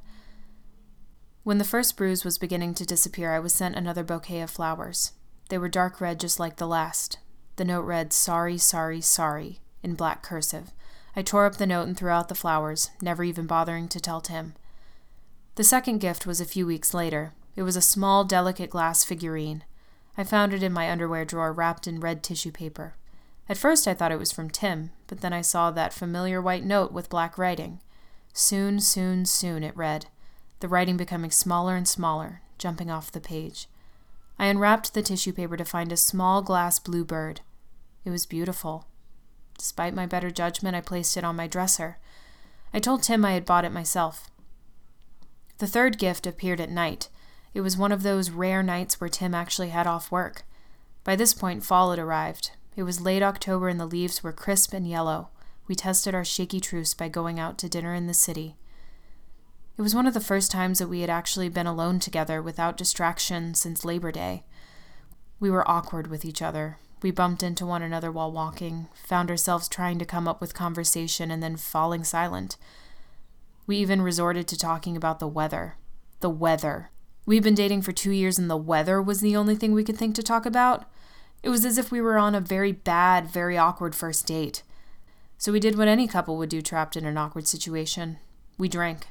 When the first bruise was beginning to disappear, I was sent another bouquet of flowers. They were dark red just like the last. The note read, Sorry, sorry, sorry, in black cursive. I tore up the note and threw out the flowers, never even bothering to tell Tim. The second gift was a few weeks later. It was a small, delicate glass figurine. I found it in my underwear drawer wrapped in red tissue paper. At first I thought it was from Tim, but then I saw that familiar white note with black writing. Soon, soon, soon, it read, the writing becoming smaller and smaller, jumping off the page. I unwrapped the tissue paper to find a small glass blue bird. It was beautiful. Despite my better judgment, I placed it on my dresser. I told Tim I had bought it myself. The third gift appeared at night. It was one of those rare nights where Tim actually had off work. By this point, fall had arrived. It was late October and the leaves were crisp and yellow. We tested our shaky truce by going out to dinner in the city. It was one of the first times that we had actually been alone together without distraction since Labor Day. We were awkward with each other. We bumped into one another while walking, found ourselves trying to come up with conversation and then falling silent. We even resorted to talking about the weather. The weather. We've been dating for two years and the weather was the only thing we could think to talk about. It was as if we were on a very bad, very awkward first date. So we did what any couple would do trapped in an awkward situation we drank.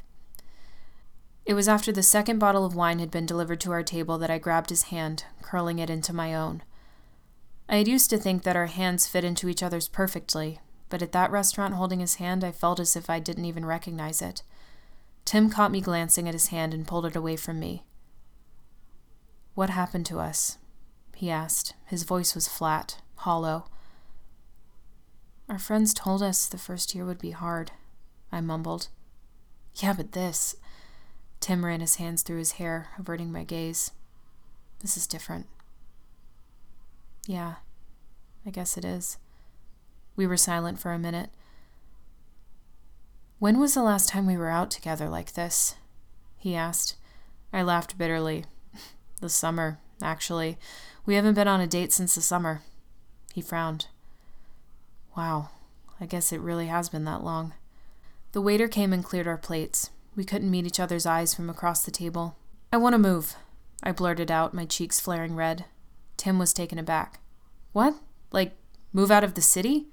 It was after the second bottle of wine had been delivered to our table that I grabbed his hand, curling it into my own. I had used to think that our hands fit into each other's perfectly, but at that restaurant holding his hand, I felt as if I didn't even recognize it. Tim caught me glancing at his hand and pulled it away from me. What happened to us? he asked. His voice was flat, hollow. Our friends told us the first year would be hard, I mumbled. Yeah, but this. Tim ran his hands through his hair, averting my gaze. This is different. Yeah, I guess it is. We were silent for a minute. When was the last time we were out together like this? He asked. I laughed bitterly. [LAUGHS] the summer, actually. We haven't been on a date since the summer. He frowned. Wow, I guess it really has been that long. The waiter came and cleared our plates. We couldn't meet each other's eyes from across the table. I want to move, I blurted out, my cheeks flaring red. Tim was taken aback. What? Like, move out of the city?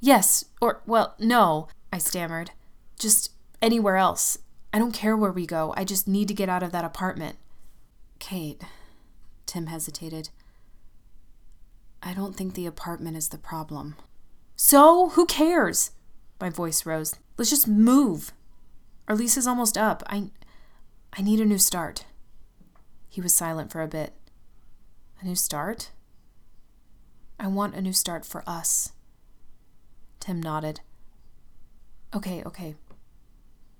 Yes, or, well, no, I stammered. Just anywhere else. I don't care where we go. I just need to get out of that apartment. Kate, Tim hesitated. I don't think the apartment is the problem. So? Who cares? My voice rose. Let's just move. Our lease is almost up. I I need a new start. He was silent for a bit. A new start? I want a new start for us. Tim nodded. Okay, okay.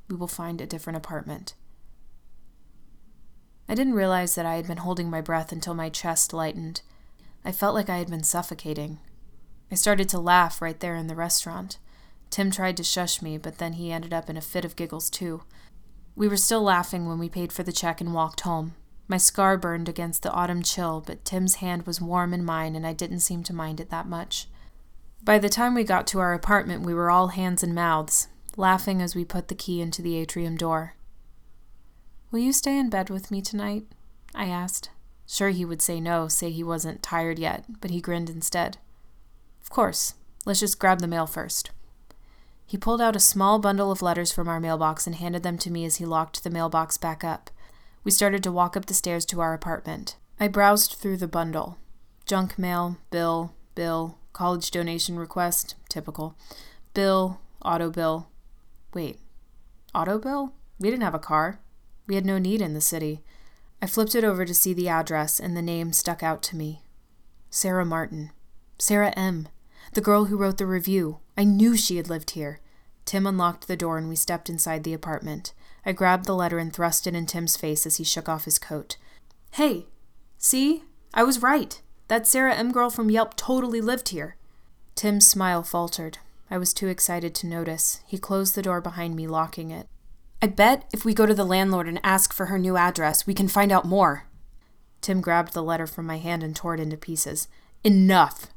We will find a different apartment. I didn't realize that I had been holding my breath until my chest lightened. I felt like I had been suffocating. I started to laugh right there in the restaurant. Tim tried to shush me, but then he ended up in a fit of giggles too. We were still laughing when we paid for the check and walked home. My scar burned against the autumn chill, but Tim's hand was warm in mine, and I didn't seem to mind it that much. By the time we got to our apartment, we were all hands and mouths, laughing as we put the key into the atrium door. Will you stay in bed with me tonight? I asked. Sure, he would say no, say he wasn't tired yet, but he grinned instead. Of course. Let's just grab the mail first. He pulled out a small bundle of letters from our mailbox and handed them to me as he locked the mailbox back up. We started to walk up the stairs to our apartment. I browsed through the bundle junk mail, bill, bill, college donation request, typical, bill, auto bill. Wait, auto bill? We didn't have a car. We had no need in the city. I flipped it over to see the address, and the name stuck out to me Sarah Martin. Sarah M. The girl who wrote the review. I knew she had lived here. Tim unlocked the door and we stepped inside the apartment. I grabbed the letter and thrust it in Tim's face as he shook off his coat. Hey, see? I was right. That Sarah M girl from Yelp totally lived here. Tim's smile faltered. I was too excited to notice. He closed the door behind me, locking it. I bet if we go to the landlord and ask for her new address, we can find out more. Tim grabbed the letter from my hand and tore it into pieces. Enough!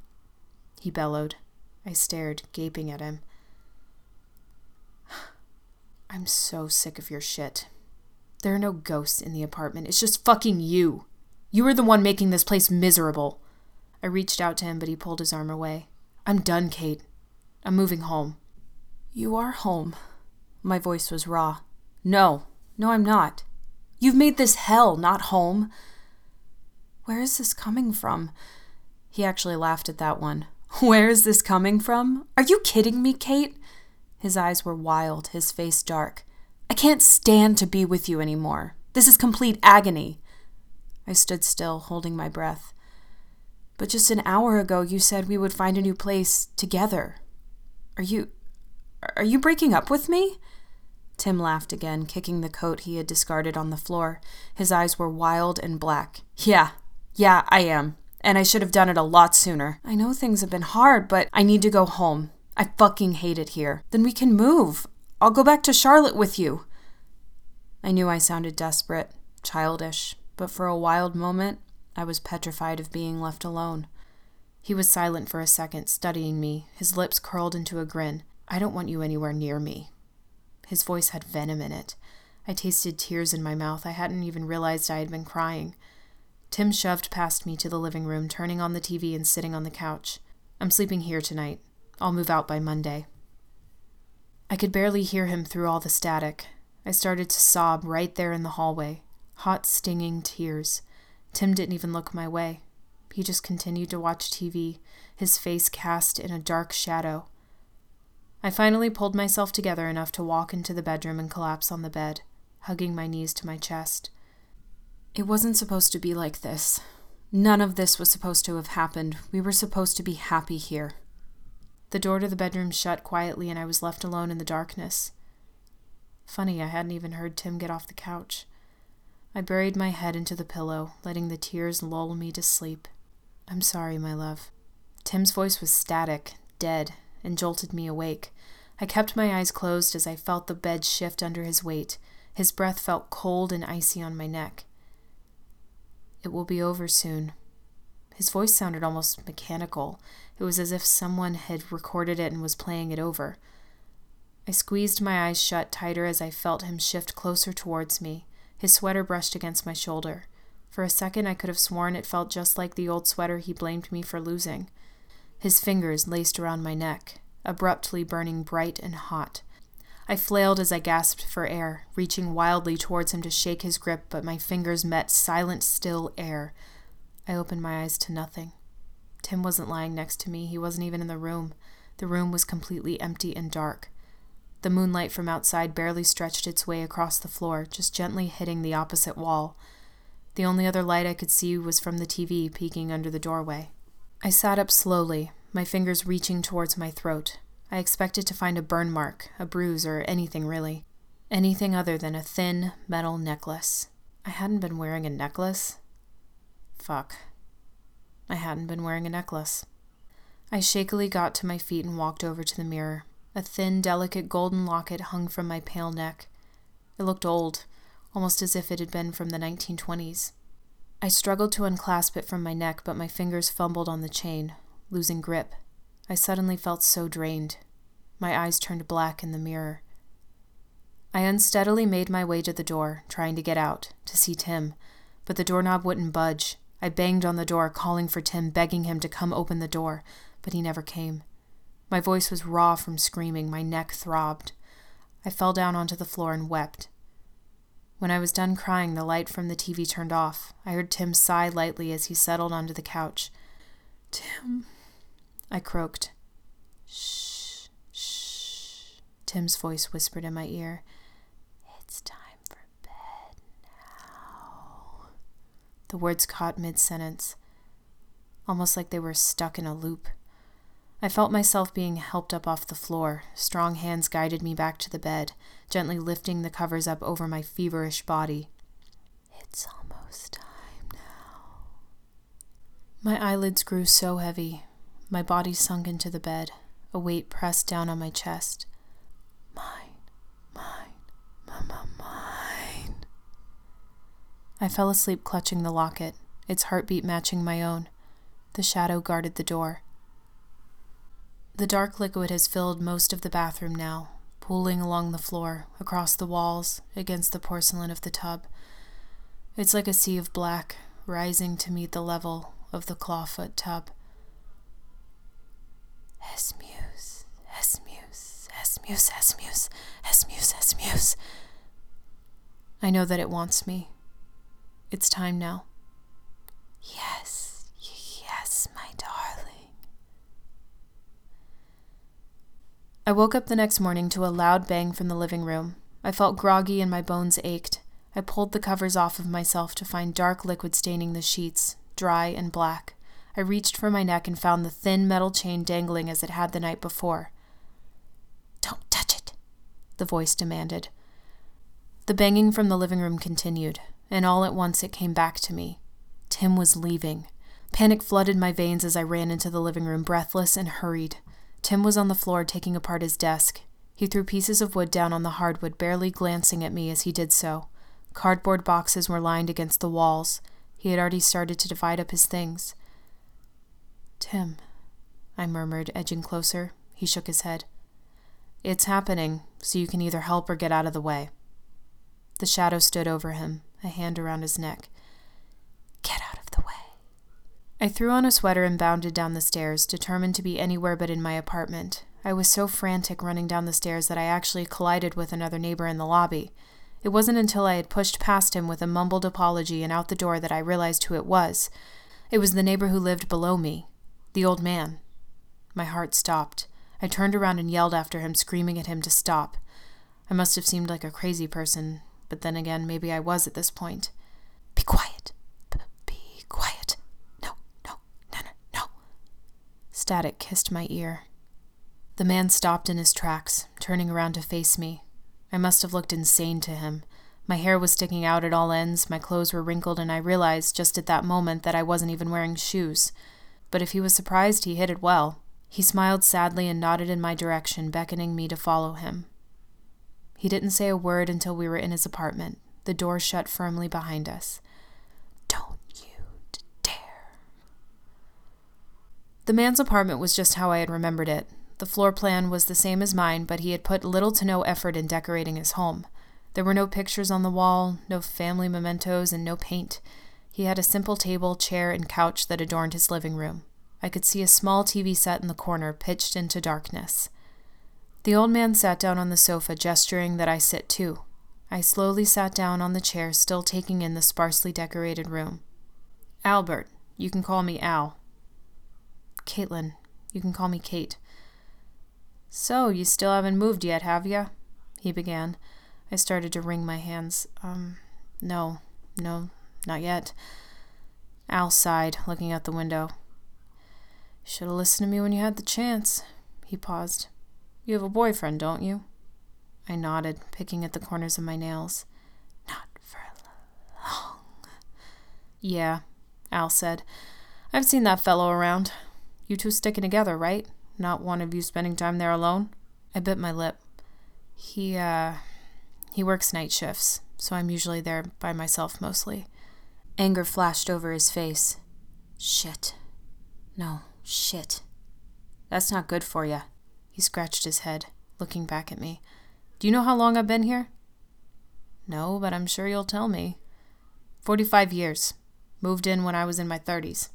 He bellowed. I stared, gaping at him. I'm so sick of your shit. There are no ghosts in the apartment. It's just fucking you. You are the one making this place miserable. I reached out to him, but he pulled his arm away. I'm done, Kate. I'm moving home. You are home. My voice was raw. No, no, I'm not. You've made this hell, not home. Where is this coming from? He actually laughed at that one. [LAUGHS] Where is this coming from? Are you kidding me, Kate? His eyes were wild, his face dark. I can't stand to be with you anymore. This is complete agony. I stood still, holding my breath. But just an hour ago you said we would find a new place together. Are you. Are you breaking up with me? Tim laughed again, kicking the coat he had discarded on the floor. His eyes were wild and black. Yeah, yeah, I am and I should have done it a lot sooner. I know things have been hard, but I need to go home. I fucking hate it here. Then we can move. I'll go back to Charlotte with you. I knew I sounded desperate, childish, but for a wild moment, I was petrified of being left alone. He was silent for a second, studying me, his lips curled into a grin. I don't want you anywhere near me. His voice had venom in it. I tasted tears in my mouth. I hadn't even realized I had been crying. Tim shoved past me to the living room, turning on the TV and sitting on the couch. I'm sleeping here tonight. I'll move out by Monday. I could barely hear him through all the static. I started to sob right there in the hallway, hot, stinging tears. Tim didn't even look my way. He just continued to watch TV, his face cast in a dark shadow. I finally pulled myself together enough to walk into the bedroom and collapse on the bed, hugging my knees to my chest. It wasn't supposed to be like this. None of this was supposed to have happened. We were supposed to be happy here. The door to the bedroom shut quietly, and I was left alone in the darkness. Funny, I hadn't even heard Tim get off the couch. I buried my head into the pillow, letting the tears lull me to sleep. I'm sorry, my love. Tim's voice was static, dead, and jolted me awake. I kept my eyes closed as I felt the bed shift under his weight. His breath felt cold and icy on my neck. It will be over soon. His voice sounded almost mechanical. It was as if someone had recorded it and was playing it over. I squeezed my eyes shut tighter as I felt him shift closer towards me. His sweater brushed against my shoulder. For a second, I could have sworn it felt just like the old sweater he blamed me for losing. His fingers laced around my neck, abruptly burning bright and hot. I flailed as I gasped for air, reaching wildly towards him to shake his grip, but my fingers met silent, still air. I opened my eyes to nothing. Tim wasn't lying next to me, he wasn't even in the room. The room was completely empty and dark. The moonlight from outside barely stretched its way across the floor, just gently hitting the opposite wall. The only other light I could see was from the TV peeking under the doorway. I sat up slowly, my fingers reaching towards my throat. I expected to find a burn mark, a bruise, or anything really. Anything other than a thin, metal necklace. I hadn't been wearing a necklace. Fuck. I hadn't been wearing a necklace. I shakily got to my feet and walked over to the mirror. A thin, delicate golden locket hung from my pale neck. It looked old, almost as if it had been from the 1920s. I struggled to unclasp it from my neck, but my fingers fumbled on the chain, losing grip. I suddenly felt so drained. My eyes turned black in the mirror. I unsteadily made my way to the door, trying to get out, to see Tim, but the doorknob wouldn't budge. I banged on the door, calling for Tim, begging him to come open the door, but he never came. My voice was raw from screaming, my neck throbbed. I fell down onto the floor and wept. When I was done crying, the light from the TV turned off. I heard Tim sigh lightly as he settled onto the couch. Tim, I croaked. Shh, shh. Tim's voice whispered in my ear. It's time for bed now. The words caught mid sentence, almost like they were stuck in a loop. I felt myself being helped up off the floor. Strong hands guided me back to the bed, gently lifting the covers up over my feverish body. It's almost time now. My eyelids grew so heavy. My body sunk into the bed, a weight pressed down on my chest. Mine, mine, mama, mine. I fell asleep clutching the locket, its heartbeat matching my own. The shadow guarded the door. The dark liquid has filled most of the bathroom now, pooling along the floor, across the walls, against the porcelain of the tub. It's like a sea of black, rising to meet the level of the clawfoot tub. Esmuse, Esmuse, Esmuse, Esmuse, Esmuse, Esmuse. I know that it wants me. It's time now. Yes, yes, my darling. I woke up the next morning to a loud bang from the living room. I felt groggy and my bones ached. I pulled the covers off of myself to find dark liquid staining the sheets, dry and black. I reached for my neck and found the thin metal chain dangling as it had the night before. Don't touch it, the voice demanded. The banging from the living room continued, and all at once it came back to me. Tim was leaving. Panic flooded my veins as I ran into the living room, breathless and hurried. Tim was on the floor taking apart his desk. He threw pieces of wood down on the hardwood, barely glancing at me as he did so. Cardboard boxes were lined against the walls. He had already started to divide up his things. Tim, I murmured, edging closer. He shook his head. It's happening, so you can either help or get out of the way. The shadow stood over him, a hand around his neck. Get out of the way. I threw on a sweater and bounded down the stairs, determined to be anywhere but in my apartment. I was so frantic running down the stairs that I actually collided with another neighbor in the lobby. It wasn't until I had pushed past him with a mumbled apology and out the door that I realized who it was. It was the neighbor who lived below me, the old man. My heart stopped. I turned around and yelled after him, screaming at him to stop. I must have seemed like a crazy person, but then again, maybe I was at this point. Be quiet. B- be quiet. No, no, no, no, no. Static kissed my ear. The man stopped in his tracks, turning around to face me. I must have looked insane to him. My hair was sticking out at all ends, my clothes were wrinkled, and I realized just at that moment that I wasn't even wearing shoes. But if he was surprised, he hid it well. He smiled sadly and nodded in my direction, beckoning me to follow him. He didn't say a word until we were in his apartment, the door shut firmly behind us. Don't you dare. The man's apartment was just how I had remembered it. The floor plan was the same as mine, but he had put little to no effort in decorating his home. There were no pictures on the wall, no family mementos, and no paint. He had a simple table, chair, and couch that adorned his living room. I could see a small TV set in the corner, pitched into darkness. The old man sat down on the sofa, gesturing that I sit too. I slowly sat down on the chair, still taking in the sparsely decorated room. Albert, you can call me Al. Caitlin, you can call me Kate. So, you still haven't moved yet, have you? He began. I started to wring my hands. Um, no, no, not yet. Al sighed, looking out the window. Should have listened to me when you had the chance. He paused. You have a boyfriend, don't you? I nodded, picking at the corners of my nails. Not for long. Yeah, Al said. I've seen that fellow around. You two sticking together, right? Not one of you spending time there alone? I bit my lip. He, uh, he works night shifts, so I'm usually there by myself mostly. Anger flashed over his face. Shit. No, shit. That's not good for you. He scratched his head, looking back at me. Do you know how long I've been here? No, but I'm sure you'll tell me. Forty five years. Moved in when I was in my thirties.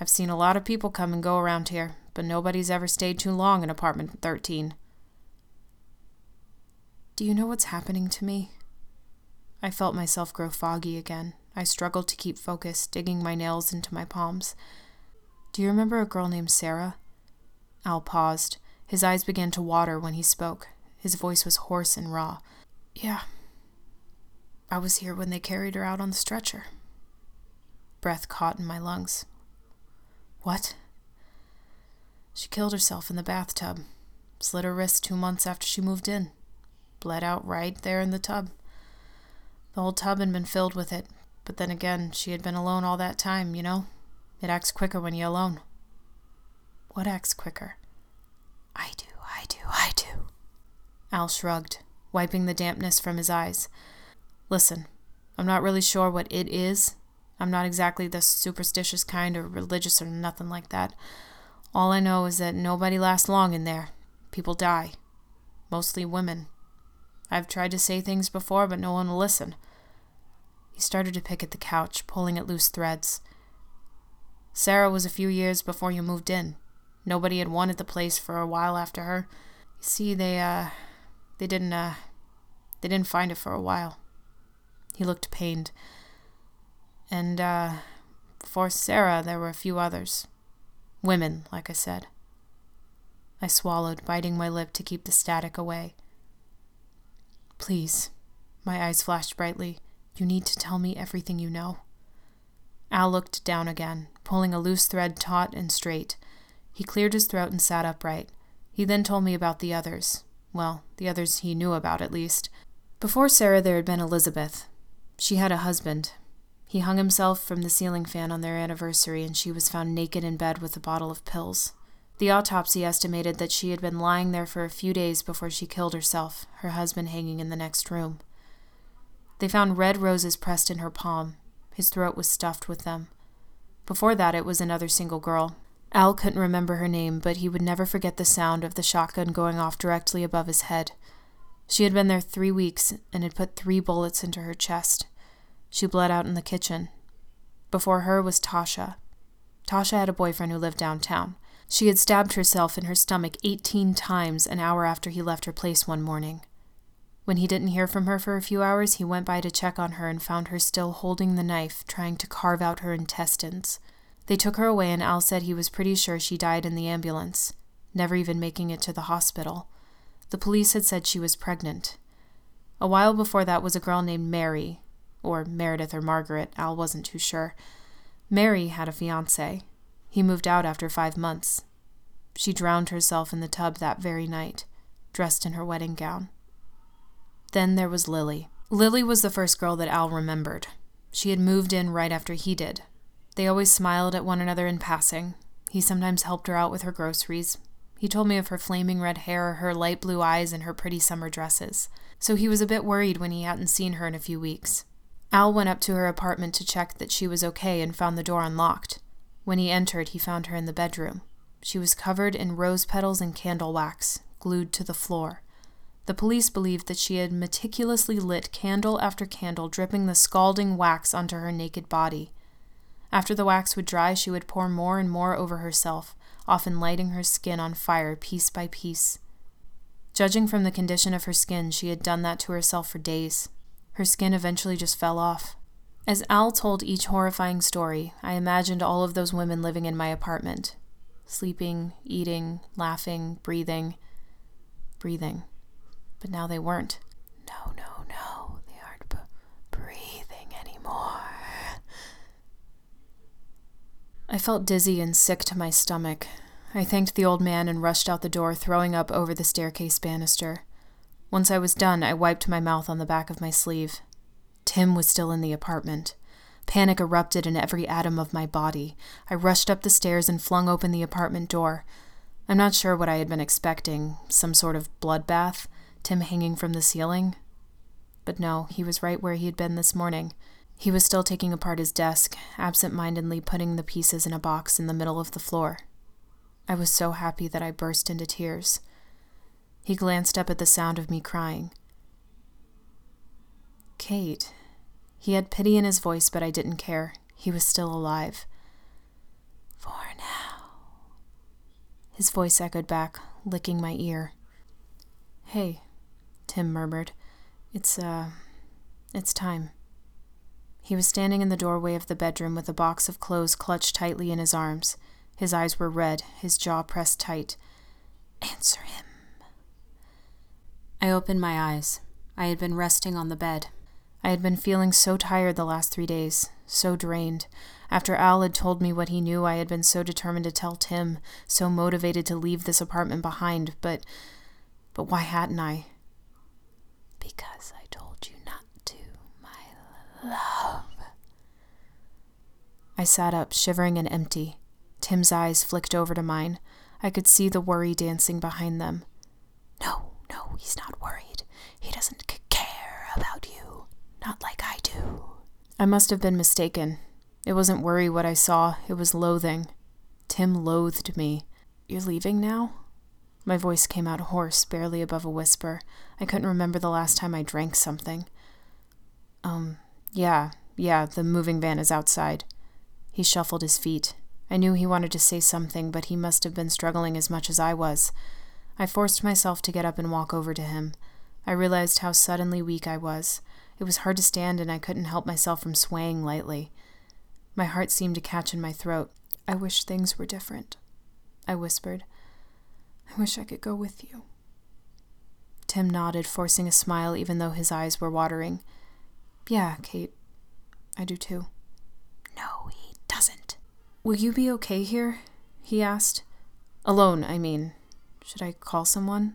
I've seen a lot of people come and go around here, but nobody's ever stayed too long in apartment 13. Do you know what's happening to me? I felt myself grow foggy again. I struggled to keep focus, digging my nails into my palms. Do you remember a girl named Sarah? Al paused. His eyes began to water when he spoke. His voice was hoarse and raw. Yeah. I was here when they carried her out on the stretcher. Breath caught in my lungs. What? She killed herself in the bathtub. Slit her wrist two months after she moved in. Bled out right there in the tub. The whole tub had been filled with it, but then again, she had been alone all that time, you know? It acts quicker when you're alone. What acts quicker? I do, I do, I do. Al shrugged, wiping the dampness from his eyes. Listen, I'm not really sure what it is, I'm not exactly the superstitious kind or religious or nothing like that. All I know is that nobody lasts long in there. People die. Mostly women. I've tried to say things before, but no one will listen. He started to pick at the couch, pulling at loose threads. Sarah was a few years before you moved in. Nobody had wanted the place for a while after her. You see, they, uh, they didn't, uh, they didn't find it for a while. He looked pained. And, uh, before Sarah, there were a few others. Women, like I said. I swallowed, biting my lip to keep the static away. Please. My eyes flashed brightly. You need to tell me everything you know. Al looked down again, pulling a loose thread taut and straight. He cleared his throat and sat upright. He then told me about the others. Well, the others he knew about, at least. Before Sarah, there had been Elizabeth. She had a husband, he hung himself from the ceiling fan on their anniversary, and she was found naked in bed with a bottle of pills. The autopsy estimated that she had been lying there for a few days before she killed herself, her husband hanging in the next room. They found red roses pressed in her palm. His throat was stuffed with them. Before that, it was another single girl. Al couldn't remember her name, but he would never forget the sound of the shotgun going off directly above his head. She had been there three weeks and had put three bullets into her chest. She bled out in the kitchen. Before her was Tasha. Tasha had a boyfriend who lived downtown. She had stabbed herself in her stomach 18 times an hour after he left her place one morning. When he didn't hear from her for a few hours, he went by to check on her and found her still holding the knife, trying to carve out her intestines. They took her away, and Al said he was pretty sure she died in the ambulance, never even making it to the hospital. The police had said she was pregnant. A while before that was a girl named Mary, or Meredith or Margaret, Al wasn't too sure. Mary had a fiance. He moved out after five months. She drowned herself in the tub that very night, dressed in her wedding gown. Then there was Lily. Lily was the first girl that Al remembered. She had moved in right after he did. They always smiled at one another in passing. He sometimes helped her out with her groceries. He told me of her flaming red hair, her light blue eyes, and her pretty summer dresses. So he was a bit worried when he hadn't seen her in a few weeks. Al went up to her apartment to check that she was okay and found the door unlocked. When he entered, he found her in the bedroom. She was covered in rose petals and candle wax, glued to the floor. The police believed that she had meticulously lit candle after candle, dripping the scalding wax onto her naked body. After the wax would dry, she would pour more and more over herself, often lighting her skin on fire piece by piece. Judging from the condition of her skin, she had done that to herself for days. Her skin eventually just fell off. As Al told each horrifying story, I imagined all of those women living in my apartment sleeping, eating, laughing, breathing, breathing but now they weren't. No, no, they aren't b- breathing anymore. I felt dizzy and sick to my stomach. I thanked the old man and rushed out the door, throwing up over the staircase banister. Once I was done, I wiped my mouth on the back of my sleeve. Tim was still in the apartment. Panic erupted in every atom of my body. I rushed up the stairs and flung open the apartment door. I'm not sure what I had been expecting some sort of bloodbath, Tim hanging from the ceiling. But no, he was right where he had been this morning. He was still taking apart his desk, absent mindedly putting the pieces in a box in the middle of the floor. I was so happy that I burst into tears. He glanced up at the sound of me crying. Kate. He had pity in his voice, but I didn't care. He was still alive. For now. His voice echoed back, licking my ear. Hey, Tim murmured. It's, uh, it's time. He was standing in the doorway of the bedroom with a box of clothes clutched tightly in his arms. His eyes were red, his jaw pressed tight. Answer him. I opened my eyes. I had been resting on the bed. I had been feeling so tired the last three days, so drained. After Al had told me what he knew, I had been so determined to tell Tim, so motivated to leave this apartment behind, but. But why hadn't I? Because I told you not to, my love. I sat up, shivering and empty. Tim's eyes flicked over to mine. I could see the worry dancing behind them. No, no, he's not worried. He doesn't c- care about you. Not like I do. I must have been mistaken. It wasn't worry what I saw, it was loathing. Tim loathed me. You're leaving now? My voice came out hoarse, barely above a whisper. I couldn't remember the last time I drank something. Um, yeah, yeah, the moving van is outside. He shuffled his feet. I knew he wanted to say something, but he must have been struggling as much as I was. I forced myself to get up and walk over to him. I realized how suddenly weak I was. It was hard to stand, and I couldn't help myself from swaying lightly. My heart seemed to catch in my throat. I wish things were different, I whispered. I wish I could go with you. Tim nodded, forcing a smile even though his eyes were watering. Yeah, Kate. I do too. No, he doesn't. Will you be okay here? he asked. Alone, I mean. Should I call someone?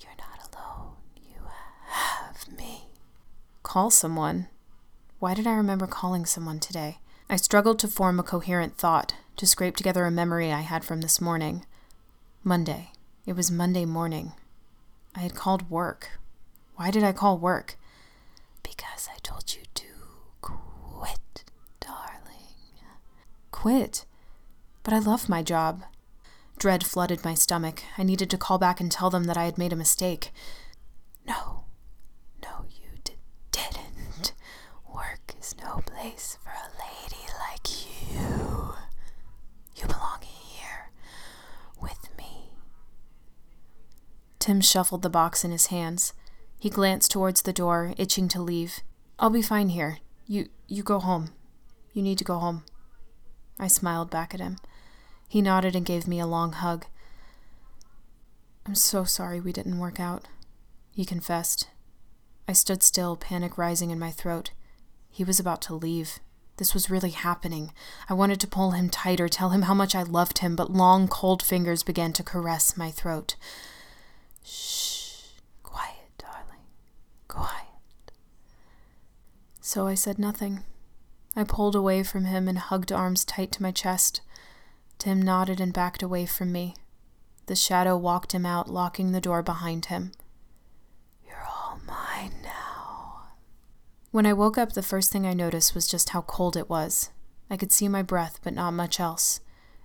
You're not alone. You have me. Call someone? Why did I remember calling someone today? I struggled to form a coherent thought, to scrape together a memory I had from this morning. Monday. It was Monday morning. I had called work. Why did I call work? because I told you to quit, darling. Quit? But I love my job. Dread flooded my stomach. I needed to call back and tell them that I had made a mistake. No, no, you d- didn't. Work is no place for a lady like you. You belong here with me. Tim shuffled the box in his hands. He glanced towards the door, itching to leave. I'll be fine here. You you go home. You need to go home. I smiled back at him. He nodded and gave me a long hug. I'm so sorry we didn't work out, he confessed. I stood still, panic rising in my throat. He was about to leave. This was really happening. I wanted to pull him tighter, tell him how much I loved him, but long, cold fingers began to caress my throat. Shh. Quiet, So I said nothing. I pulled away from him and hugged arms tight to my chest. Tim nodded and backed away from me. The shadow walked him out, locking the door behind him. You're all mine now. When I woke up, the first thing I noticed was just how cold it was. I could see my breath, but not much else.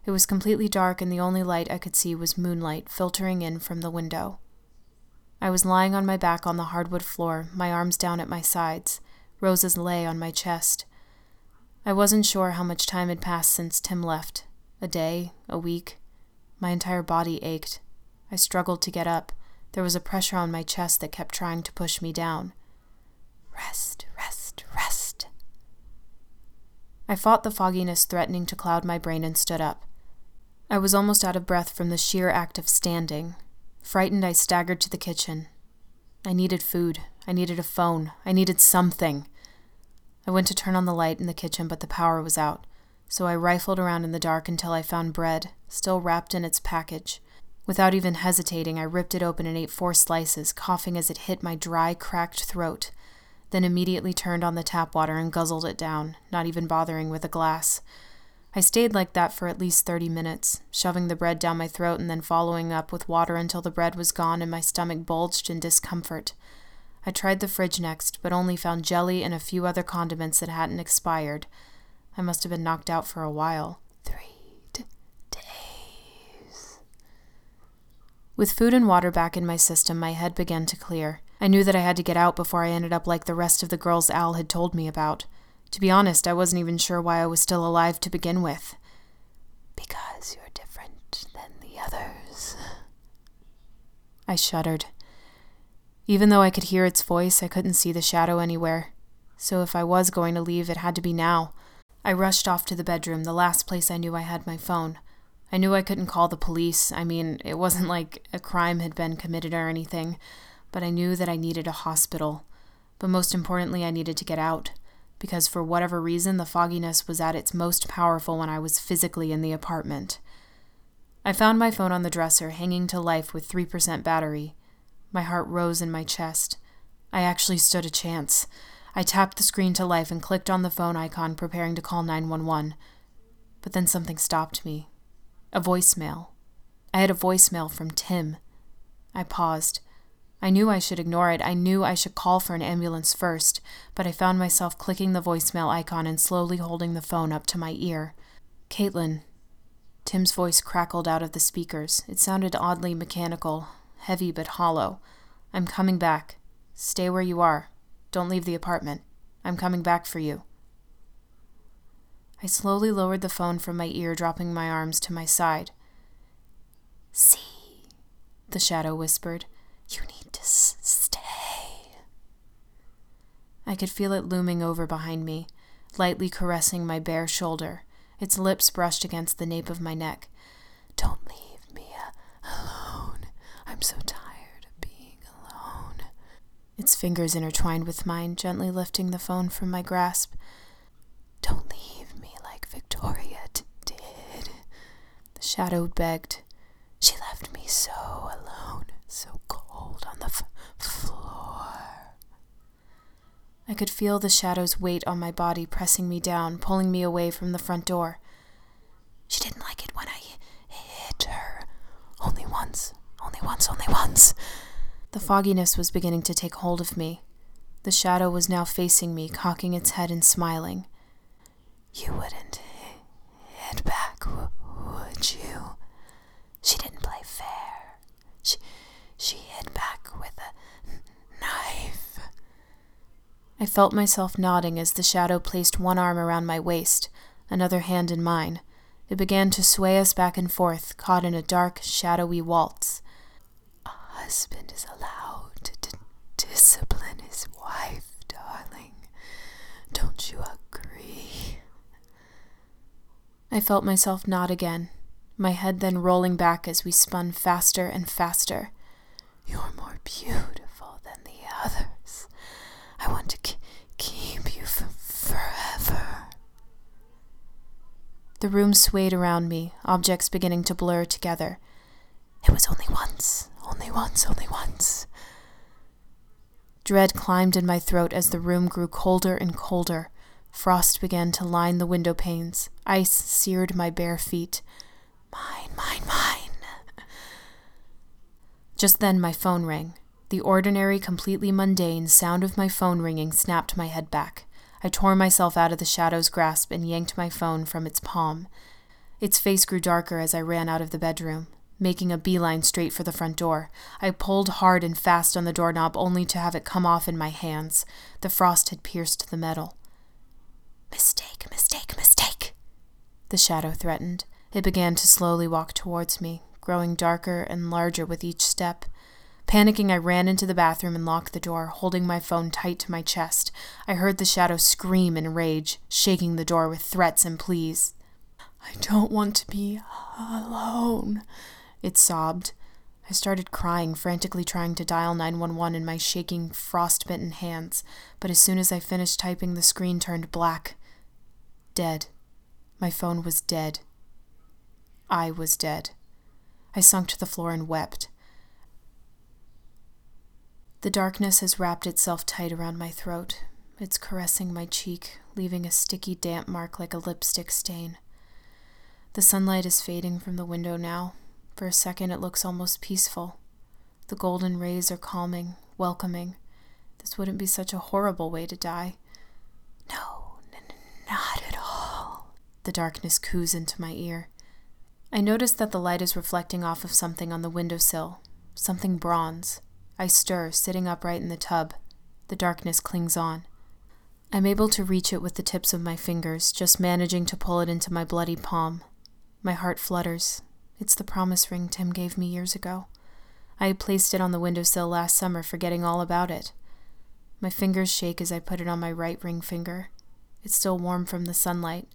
It was completely dark, and the only light I could see was moonlight filtering in from the window. I was lying on my back on the hardwood floor, my arms down at my sides. Roses lay on my chest. I wasn't sure how much time had passed since Tim left a day, a week. My entire body ached. I struggled to get up. There was a pressure on my chest that kept trying to push me down. Rest, rest, rest. I fought the fogginess threatening to cloud my brain and stood up. I was almost out of breath from the sheer act of standing. Frightened, I staggered to the kitchen. I needed food. I needed a phone. I needed something. I went to turn on the light in the kitchen, but the power was out, so I rifled around in the dark until I found bread, still wrapped in its package. Without even hesitating, I ripped it open and ate four slices, coughing as it hit my dry, cracked throat, then immediately turned on the tap water and guzzled it down, not even bothering with a glass. I stayed like that for at least 30 minutes, shoving the bread down my throat and then following up with water until the bread was gone and my stomach bulged in discomfort. I tried the fridge next, but only found jelly and a few other condiments that hadn't expired. I must have been knocked out for a while. Three d- days. With food and water back in my system, my head began to clear. I knew that I had to get out before I ended up like the rest of the girls Al had told me about. To be honest, I wasn't even sure why I was still alive to begin with. Because you're different than the others. I shuddered. Even though I could hear its voice, I couldn't see the shadow anywhere. So if I was going to leave, it had to be now. I rushed off to the bedroom, the last place I knew I had my phone. I knew I couldn't call the police. I mean, it wasn't [LAUGHS] like a crime had been committed or anything, but I knew that I needed a hospital. But most importantly, I needed to get out, because for whatever reason, the fogginess was at its most powerful when I was physically in the apartment. I found my phone on the dresser, hanging to life with 3% battery. My heart rose in my chest. I actually stood a chance. I tapped the screen to life and clicked on the phone icon, preparing to call 911. But then something stopped me. A voicemail. I had a voicemail from Tim. I paused. I knew I should ignore it. I knew I should call for an ambulance first, but I found myself clicking the voicemail icon and slowly holding the phone up to my ear. Caitlin. Tim's voice crackled out of the speakers. It sounded oddly mechanical, heavy but hollow. I'm coming back. Stay where you are. Don't leave the apartment. I'm coming back for you. I slowly lowered the phone from my ear, dropping my arms to my side. See, the shadow whispered. You need to s- stay. I could feel it looming over behind me, lightly caressing my bare shoulder. Its lips brushed against the nape of my neck. Don't leave me alone. I'm so tired of being alone. Its fingers intertwined with mine, gently lifting the phone from my grasp. Don't leave me like Victoria did. The shadow begged. She left me so alone, so cold on the f- floor. I could feel the shadow's weight on my body pressing me down, pulling me away from the front door. She didn't like it when I hit her. Only once, only once, only once. The fogginess was beginning to take hold of me. The shadow was now facing me, cocking its head and smiling. You wouldn't hit back, would you? She didn't play fair. She, she hit back with a n- knife. I felt myself nodding as the shadow placed one arm around my waist, another hand in mine. It began to sway us back and forth, caught in a dark, shadowy waltz. A husband is allowed to discipline his wife, darling. Don't you agree? I felt myself nod again, my head then rolling back as we spun faster and faster. You're more beautiful than the others. Want to k- keep you f- forever. The room swayed around me, objects beginning to blur together. It was only once, only once, only once. Dread climbed in my throat as the room grew colder and colder. Frost began to line the window panes. Ice seared my bare feet. Mine, mine, mine. [LAUGHS] Just then my phone rang. The ordinary, completely mundane sound of my phone ringing snapped my head back. I tore myself out of the shadow's grasp and yanked my phone from its palm. Its face grew darker as I ran out of the bedroom, making a beeline straight for the front door. I pulled hard and fast on the doorknob only to have it come off in my hands. The frost had pierced the metal. Mistake, mistake, mistake, the shadow threatened. It began to slowly walk towards me, growing darker and larger with each step. Panicking, I ran into the bathroom and locked the door, holding my phone tight to my chest. I heard the shadow scream in rage, shaking the door with threats and pleas. I don't want to be alone, it sobbed. I started crying, frantically trying to dial 911 in my shaking, frost-bitten hands, but as soon as I finished typing, the screen turned black. Dead. My phone was dead. I was dead. I sunk to the floor and wept. The darkness has wrapped itself tight around my throat. It's caressing my cheek, leaving a sticky, damp mark like a lipstick stain. The sunlight is fading from the window now. For a second, it looks almost peaceful. The golden rays are calming, welcoming. This wouldn't be such a horrible way to die. No, n- not at all. The darkness coos into my ear. I notice that the light is reflecting off of something on the windowsill, something bronze. I stir, sitting upright in the tub. The darkness clings on. I'm able to reach it with the tips of my fingers, just managing to pull it into my bloody palm. My heart flutters. It's the promise ring Tim gave me years ago. I had placed it on the windowsill last summer, forgetting all about it. My fingers shake as I put it on my right ring finger. It's still warm from the sunlight.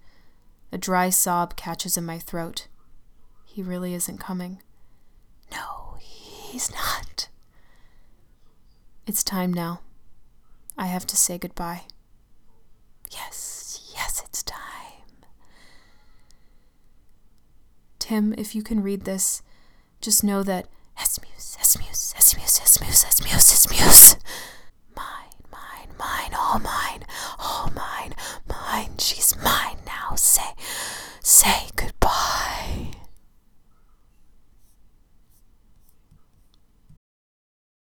A dry sob catches in my throat. He really isn't coming. No, he's not. It's time now. I have to say goodbye. Yes, yes, it's time. Tim, if you can read this, just know that Esmuse, Esmuse, Esmuse, Esmuse, Esmuse, Esmuse. Mine, mine, mine, all mine, all mine, mine. She's mine now. Say, say goodbye.